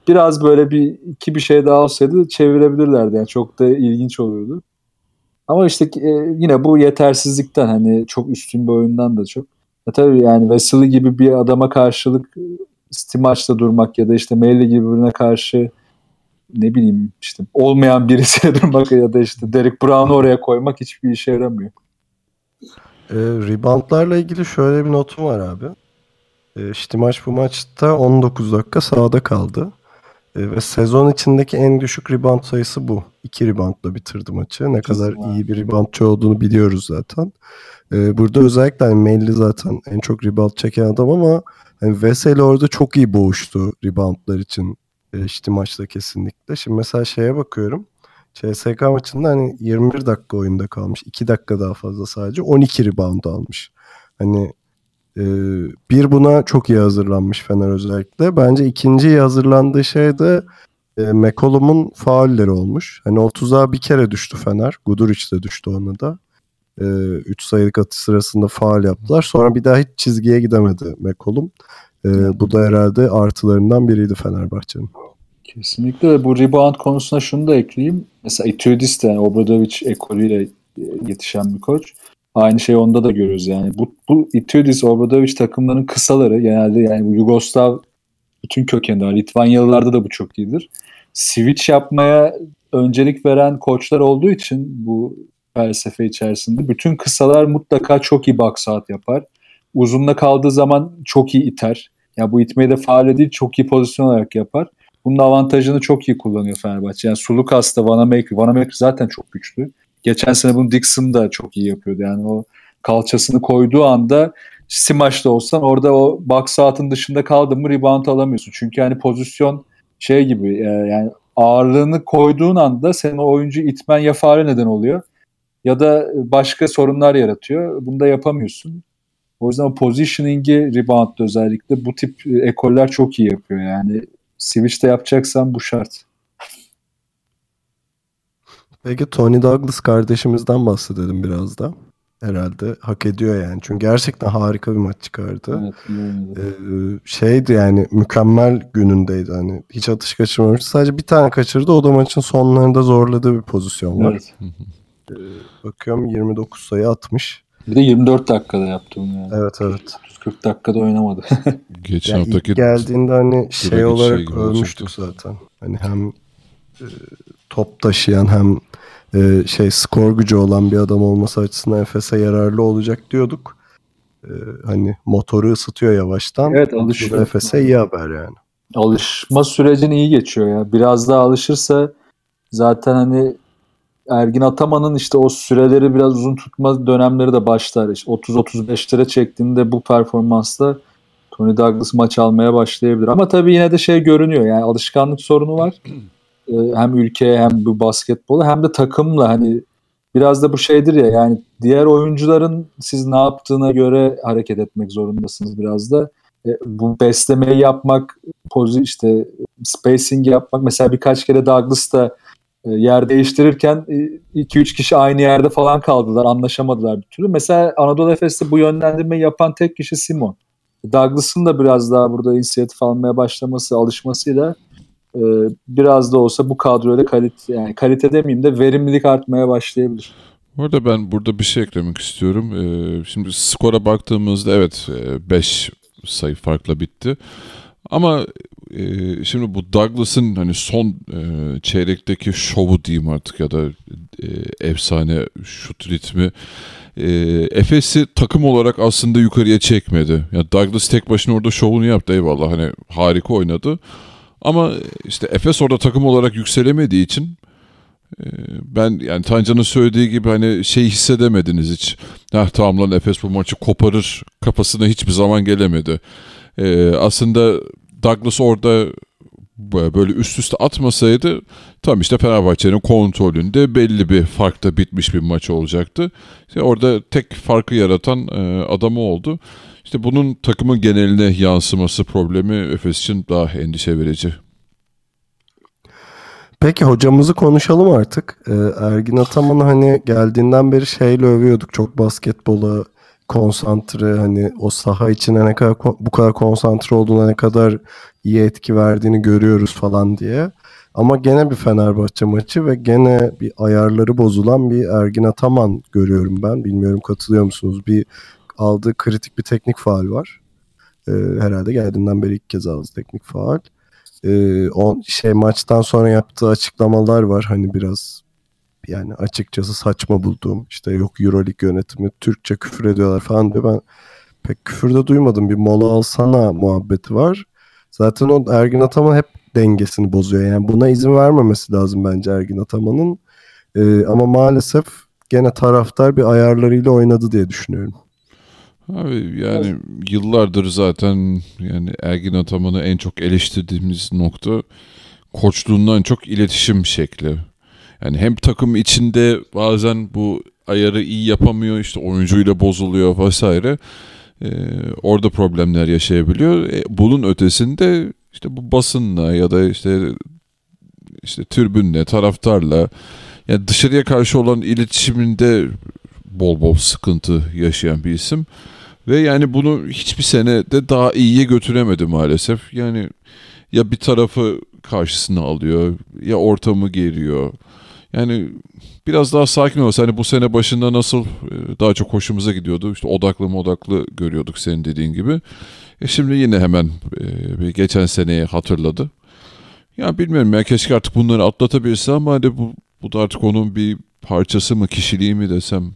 biraz böyle bir iki bir şey daha olsaydı çevirebilirlerdi. Yani çok da ilginç olurdu. Ama işte e, yine bu yetersizlikten hani çok üstün bir oyundan da çok. E tabii yani Vesely gibi bir adama karşılık Stimaç'ta durmak ya da işte Melli gibi birine karşı ne bileyim işte olmayan birisine durmak ya da işte Derek Brown'u oraya koymak hiçbir işe yaramıyor. E, reboundlarla ilgili şöyle bir notum var abi. E, Stimaç bu maçta 19 dakika sahada kaldı. E, ve sezon içindeki en düşük rebound sayısı bu. İki reboundla bitirdi maçı. Ne kadar iyi bir reboundçı olduğunu biliyoruz zaten. E, burada özellikle hani Melli zaten en çok rebound çeken adam ama hani Veseli orada çok iyi boğuştu reboundlar için e, işte maçta kesinlikle. Şimdi mesela şeye bakıyorum. CSK maçında hani 21 dakika oyunda kalmış. 2 dakika daha fazla sadece 12 rebound almış. Hani ee, bir buna çok iyi hazırlanmış Fener özellikle. Bence ikinci iyi hazırlandığı şey de e, McCollum'un faulleri olmuş. Hani 30'a bir kere düştü Fener. Guduric de düştü ona da. 3 e, sayılık atış sırasında faal yaptılar. Sonra bir daha hiç çizgiye gidemedi McCollum. E, bu da herhalde artılarından biriydi Fenerbahçe'nin. Kesinlikle bu rebound konusuna şunu da ekleyeyim. Mesela Etudis de yani Obradovic ekolüyle yetişen bir koç. Aynı şey onda da görüyoruz yani. Bu, bu Itiodis, Obradovic takımlarının kısaları genelde yani bu Yugoslav bütün kökeninde var. Litvanyalılarda da bu çok iyidir. Switch yapmaya öncelik veren koçlar olduğu için bu felsefe içerisinde bütün kısalar mutlaka çok iyi box out yapar. Uzunla kaldığı zaman çok iyi iter. Ya yani bu itmeyi de faal değil çok iyi pozisyon olarak yapar. Bunun avantajını çok iyi kullanıyor Fenerbahçe. Yani Sulukas da Vanamaker. Vanamaker zaten çok güçlü. Geçen sene bunu Dixon da çok iyi yapıyordu. Yani o kalçasını koyduğu anda Simaç'ta olsan orada o box saatın dışında kaldın mı rebound alamıyorsun. Çünkü yani pozisyon şey gibi e, yani ağırlığını koyduğun anda senin o oyuncu itmen ya fare neden oluyor ya da başka sorunlar yaratıyor. Bunu da yapamıyorsun. O yüzden o positioning'i rebound'da özellikle bu tip ekoller çok iyi yapıyor. Yani switch'te yapacaksan bu şart. Peki Tony Douglas kardeşimizden bahsedelim biraz da. Herhalde hak ediyor yani. Çünkü gerçekten harika bir maç çıkardı. Evet, ee, şeydi yani mükemmel günündeydi. Hani hiç atış kaçırmamış. Sadece bir tane kaçırdı. O da maçın sonlarında zorladığı bir pozisyon var. Evet. Ee, bakıyorum 29 sayı atmış. Bir de 24 dakikada yaptı onu yani. Evet evet. 40 dakikada oynamadı. Geçen yani haftaki geldiğinde hani şey olarak şey ölmüştük zaten. Hani hem e, top taşıyan hem e, şey skor gücü olan bir adam olması açısından Efes'e yararlı olacak diyorduk. E, hani motoru ısıtıyor yavaştan. Evet alışıyor. Efes'e iyi haber yani. Alışma sürecini iyi geçiyor ya. Biraz daha alışırsa zaten hani Ergin Ataman'ın işte o süreleri biraz uzun tutma dönemleri de başlar. İşte 30-35'lere çektiğinde bu performansla Tony Douglas maç almaya başlayabilir. Ama tabii yine de şey görünüyor yani alışkanlık sorunu var. Ee, hem ülkeye hem bu basketbolu hem de takımla hani biraz da bu şeydir ya yani diğer oyuncuların siz ne yaptığına göre hareket etmek zorundasınız biraz da. E, bu beslemeyi yapmak, pozi işte spacing yapmak mesela birkaç kere Douglas da e, yer değiştirirken 2-3 e, kişi aynı yerde falan kaldılar. Anlaşamadılar bir türlü. Mesela Anadolu Efes'te bu yönlendirmeyi yapan tek kişi Simon. Douglas'ın da biraz daha burada inisiyatif almaya başlaması, alışmasıyla e, biraz da olsa bu kadroyla kalite yani kalite demeyeyim de verimlilik artmaya başlayabilir. Orada ben burada bir şey eklemek istiyorum. Şimdi skora baktığımızda evet 5 sayı farkla bitti. Ama e, şimdi bu Douglas'ın hani son e, çeyrekteki şovu diyeyim artık ya da e, efsane şut ritmi e, Efes'i takım olarak aslında yukarıya çekmedi. Yani Douglas tek başına orada şovunu yaptı eyvallah hani harika oynadı. Ama işte Efes orada takım olarak yükselemediği için e, ben yani Tancan'ın söylediği gibi hani şey hissedemediniz hiç. Ha tamam lan Efes bu maçı koparır kafasına hiçbir zaman gelemedi. Ee, aslında Douglas orada böyle üst üste atmasaydı tam işte Fenerbahçe'nin kontrolünde belli bir farkta bitmiş bir maç olacaktı. İşte orada tek farkı yaratan e, adamı oldu. İşte bunun takımın geneline yansıması problemi Efes için daha endişe verici. Peki hocamızı konuşalım artık. Ee, Ergin Ataman hani geldiğinden beri şeyle övüyorduk. Çok basketbola konsantre hani o saha içine ne kadar bu kadar konsantre olduğuna ne kadar iyi etki verdiğini görüyoruz falan diye. Ama gene bir Fenerbahçe maçı ve gene bir ayarları bozulan bir Ergin Ataman görüyorum ben. Bilmiyorum katılıyor musunuz? Bir aldığı kritik bir teknik faal var. Ee, herhalde geldiğinden beri ilk kez aldı teknik faal. Ee, on şey maçtan sonra yaptığı açıklamalar var. Hani biraz yani açıkçası saçma bulduğum işte yok Euroleague yönetimi Türkçe küfür ediyorlar falan diyor. Ben pek küfür de duymadım. Bir mola alsana muhabbeti var. Zaten o Ergin Ataman hep dengesini bozuyor. Yani buna izin vermemesi lazım bence Ergin Ataman'ın. Ee, ama maalesef gene taraftar bir ayarlarıyla oynadı diye düşünüyorum. Abi yani yıllardır zaten yani Ergin Ataman'ı en çok eleştirdiğimiz nokta koçluğundan çok iletişim şekli. Yani hem takım içinde bazen bu ayarı iyi yapamıyor işte oyuncuyla bozuluyor vesaire. Ee, orada problemler yaşayabiliyor. E, bunun ötesinde işte bu basınla ya da işte işte tribünle, taraftarla yani dışarıya karşı olan iletişiminde bol bol sıkıntı yaşayan bir isim. Ve yani bunu hiçbir sene de daha iyiye götüremedi maalesef. Yani ya bir tarafı karşısına alıyor ya ortamı geriyor. Yani biraz daha sakin olsa hani bu sene başında nasıl e, daha çok hoşumuza gidiyordu. İşte odaklı mı odaklı görüyorduk senin dediğin gibi. E şimdi yine hemen e, bir geçen seneyi hatırladı. Ya bilmiyorum ya keşke artık bunları atlatabilse ama hani bu, bu da artık onun bir parçası mı kişiliği mi desem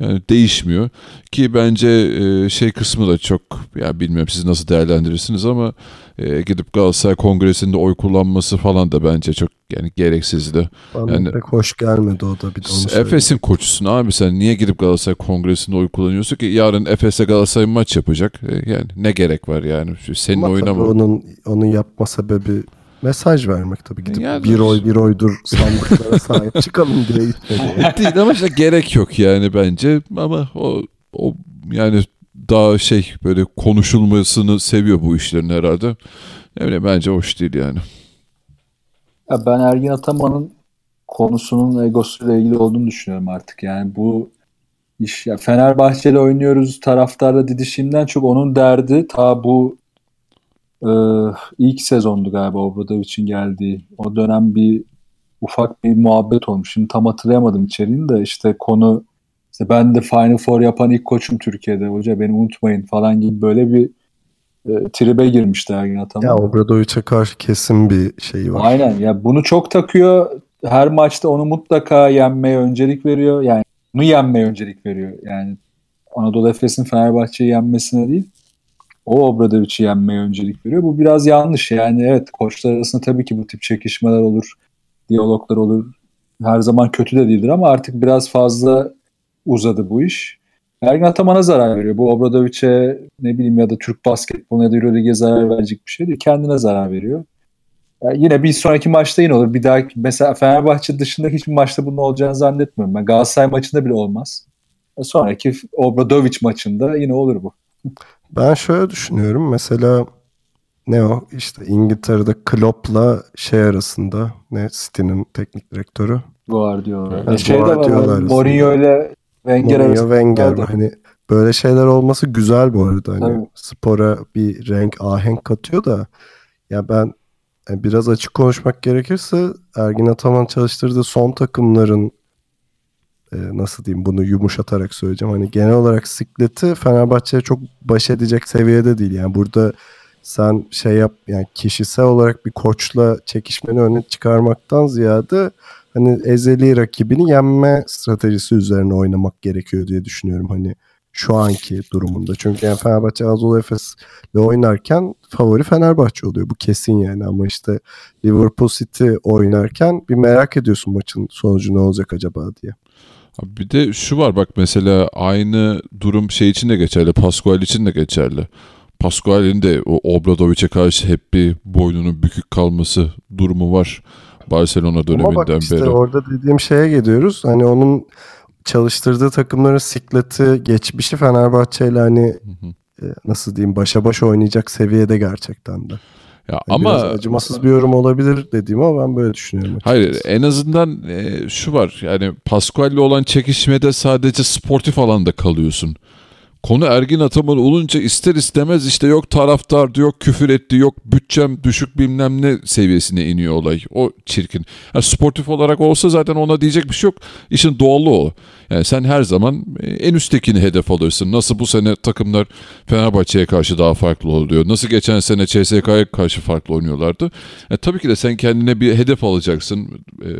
yani değişmiyor. Ki bence e, şey kısmı da çok ya bilmiyorum siz nasıl değerlendirirsiniz ama e, gidip Galatasaray Kongresi'nde oy kullanması falan da bence çok yani gereksizdi. Bana yani, pek hoş gelmedi o da bir de Efes'in koçusun abi sen. Niye gidip Galatasaray Kongresi'nde oy kullanıyorsun ki? Yarın Efes'e Galatasaray maç yapacak. E, yani ne gerek var yani? Senin Ama oyuna mı? Onun, onun yapma sebebi Mesaj vermek tabii gidip Yani- bir oy bir oydur sandıklara sahip çıkalım diye gitmedi. Değil ama işte gerek yok yani bence ama o, o yani daha şey böyle konuşulmasını seviyor bu işlerin herhalde. Ne bileyim bence hoş değil yani. Ya ben Ergin Ataman'ın konusunun egosuyla ilgili olduğunu düşünüyorum artık. Yani bu iş ya Fenerbahçe'yle oynuyoruz taraftarla didişimden çok onun derdi ta bu e, ilk sezondu galiba Obradovic'in geldiği. O dönem bir ufak bir muhabbet olmuş. Şimdi tam hatırlayamadım içeriğini de işte konu işte ben de Final Four yapan ilk koçum Türkiye'de hoca beni unutmayın falan gibi böyle bir e, tribe girmişti Ergin Ataman. Ya Obradovic'e karşı kesin bir şey var. Aynen ya bunu çok takıyor. Her maçta onu mutlaka yenmeye öncelik veriyor. Yani bunu yenmeye öncelik veriyor. Yani Anadolu Efes'in Fenerbahçe'yi yenmesine değil. O Obradovic'i yenmeye öncelik veriyor. Bu biraz yanlış. Yani evet koçlar arasında tabii ki bu tip çekişmeler olur. Diyaloglar olur. Her zaman kötü de değildir ama artık biraz fazla uzadı bu iş. Ergin Ataman'a zarar veriyor. Bu Obradovic'e ne bileyim ya da Türk basketboluna ya da Euroleague'e zarar verecek bir şey değil. Kendine zarar veriyor. Yani yine bir sonraki maçta yine olur. Bir dahaki mesela Fenerbahçe dışında hiçbir maçta bunun olacağını zannetmiyorum. Ben Galatasaray maçında bile olmaz. E, Sonraki Obradovic maçında yine olur bu. Ben şöyle düşünüyorum. Mesela ne o? İşte İngiltere'de Klopp'la şey arasında ne City'nin teknik direktörü. Ha, E, şey de Guardiola var. arasında. Mourinho ile Wenger Mourinho. Wenger hani böyle şeyler olması güzel bu arada. Hani Tabii. spora bir renk, ahenk katıyor da ya ben e, biraz açık konuşmak gerekirse Ergin Ataman çalıştırdığı son takımların e, nasıl diyeyim bunu yumuşatarak söyleyeceğim. Hani genel olarak sikleti Fenerbahçe'ye çok baş edecek seviyede değil. Yani burada sen şey yap yani kişisel olarak bir koçla çekişmeni öne çıkarmaktan ziyade hani ezeli rakibini yenme stratejisi üzerine oynamak gerekiyor diye düşünüyorum hani şu anki durumunda. Çünkü yani Fenerbahçe Anadolu Efes'le oynarken favori Fenerbahçe oluyor. Bu kesin yani ama işte Liverpool City oynarken bir merak ediyorsun maçın sonucu ne olacak acaba diye. Abi Bir de şu var bak mesela aynı durum şey için de geçerli. Pascual için de geçerli. Pascual'in de o Obradovic'e karşı hep bir boynunun bükük kalması durumu var. Barcelona Ama döneminden bak işte beri. orada dediğim şeye geliyoruz. Hani onun çalıştırdığı takımların sikleti, geçmişi Fenerbahçe ile hani Hı hı. e, nasıl diyeyim başa baş oynayacak seviyede gerçekten de. Ya Hani ama biraz acımasız bir yorum olabilir dediğim ama ben böyle düşünüyorum. Hayır açıkçası. en azından e, şu var yani Pascual'le olan çekişmede sadece sportif alanda kalıyorsun. Konu Ergin Ataman olunca ister istemez işte yok taraftar yok küfür etti yok bütçem düşük bilmem ne seviyesine iniyor olay. O çirkin. Ha, sportif olarak olsa zaten ona diyecek bir şey yok. İşin doğalı o. Yani sen her zaman e, en üsttekini hedef alırsın. Nasıl bu sene takımlar Fenerbahçe'ye karşı daha farklı oluyor. Nasıl geçen sene CSK'ya karşı farklı oynuyorlardı. E, tabii ki de sen kendine bir hedef alacaksın. E,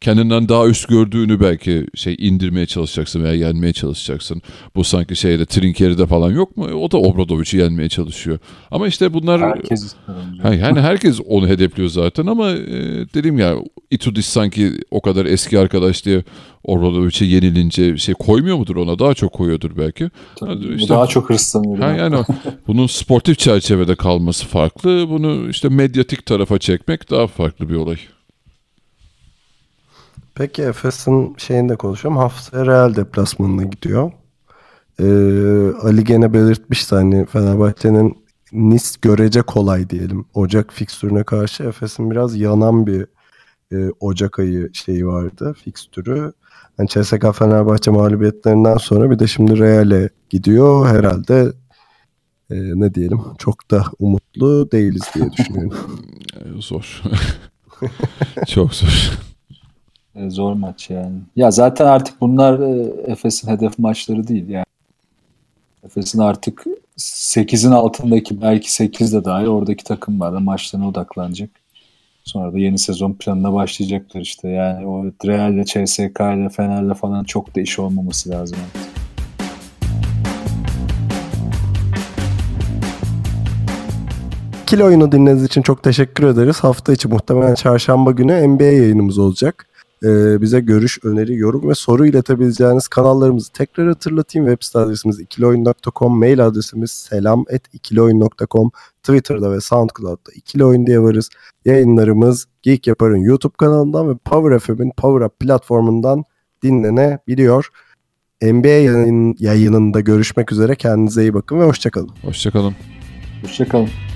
kendinden daha üst gördüğünü belki şey indirmeye çalışacaksın veya yenmeye çalışacaksın. Bu sanki şeyde Trinkeri'de falan yok mu? O da Obradovic'i yenmeye çalışıyor. Ama işte bunlar Herkes Yani herkes onu hedefliyor zaten ama e, dediğim ya Itudis sanki o kadar eski arkadaş diye Obradovic'e yenilince şey koymuyor mudur ona? Daha çok koyuyordur belki. Tabii, işte- daha çok hırslanıyor. Ha, yani bunun sportif çerçevede kalması farklı. Bunu işte medyatik tarafa çekmek daha farklı bir olay. Peki Efes'in şeyini de konuşalım. Haftaya Real deplasmanına gidiyor. Ee, Ali gene belirtmişti hani Fenerbahçe'nin Nis görece kolay diyelim. Ocak fikstürüne karşı Efes'in biraz yanan bir e, Ocak ayı şeyi vardı fikstürü. Yani CSK Fenerbahçe mağlubiyetlerinden sonra bir de şimdi Real'e gidiyor. Herhalde e, ne diyelim çok da umutlu değiliz diye düşünüyorum. Zor. çok zor. E, Zor maç yani. Ya zaten artık bunlar e, Efes'in hedef maçları değil yani. Efes'in artık 8'in altındaki belki 8 de dahil oradaki takımlarla maçlarına odaklanacak. Sonra da yeni sezon planına başlayacaklar işte. Yani o Real'le, CSK'yle, Fener'le falan çok da iş olmaması lazım. artık. Kilo oyunu dinlediğiniz için çok teşekkür ederiz. Hafta içi muhtemelen çarşamba günü NBA yayınımız olacak. E, bize görüş, öneri, yorum ve soru iletebileceğiniz kanallarımızı tekrar hatırlatayım. Web site adresimiz ikilioyun.com, mail adresimiz selam.ikilioyun.com, Twitter'da ve SoundCloud'da ikili oyun diye varız. Yayınlarımız Geek Yapar'ın YouTube kanalından ve Power FM'in Power Up platformundan dinlenebiliyor. NBA yayın, yayınında görüşmek üzere. Kendinize iyi bakın ve hoşçakalın. Hoşçakalın. Hoşçakalın.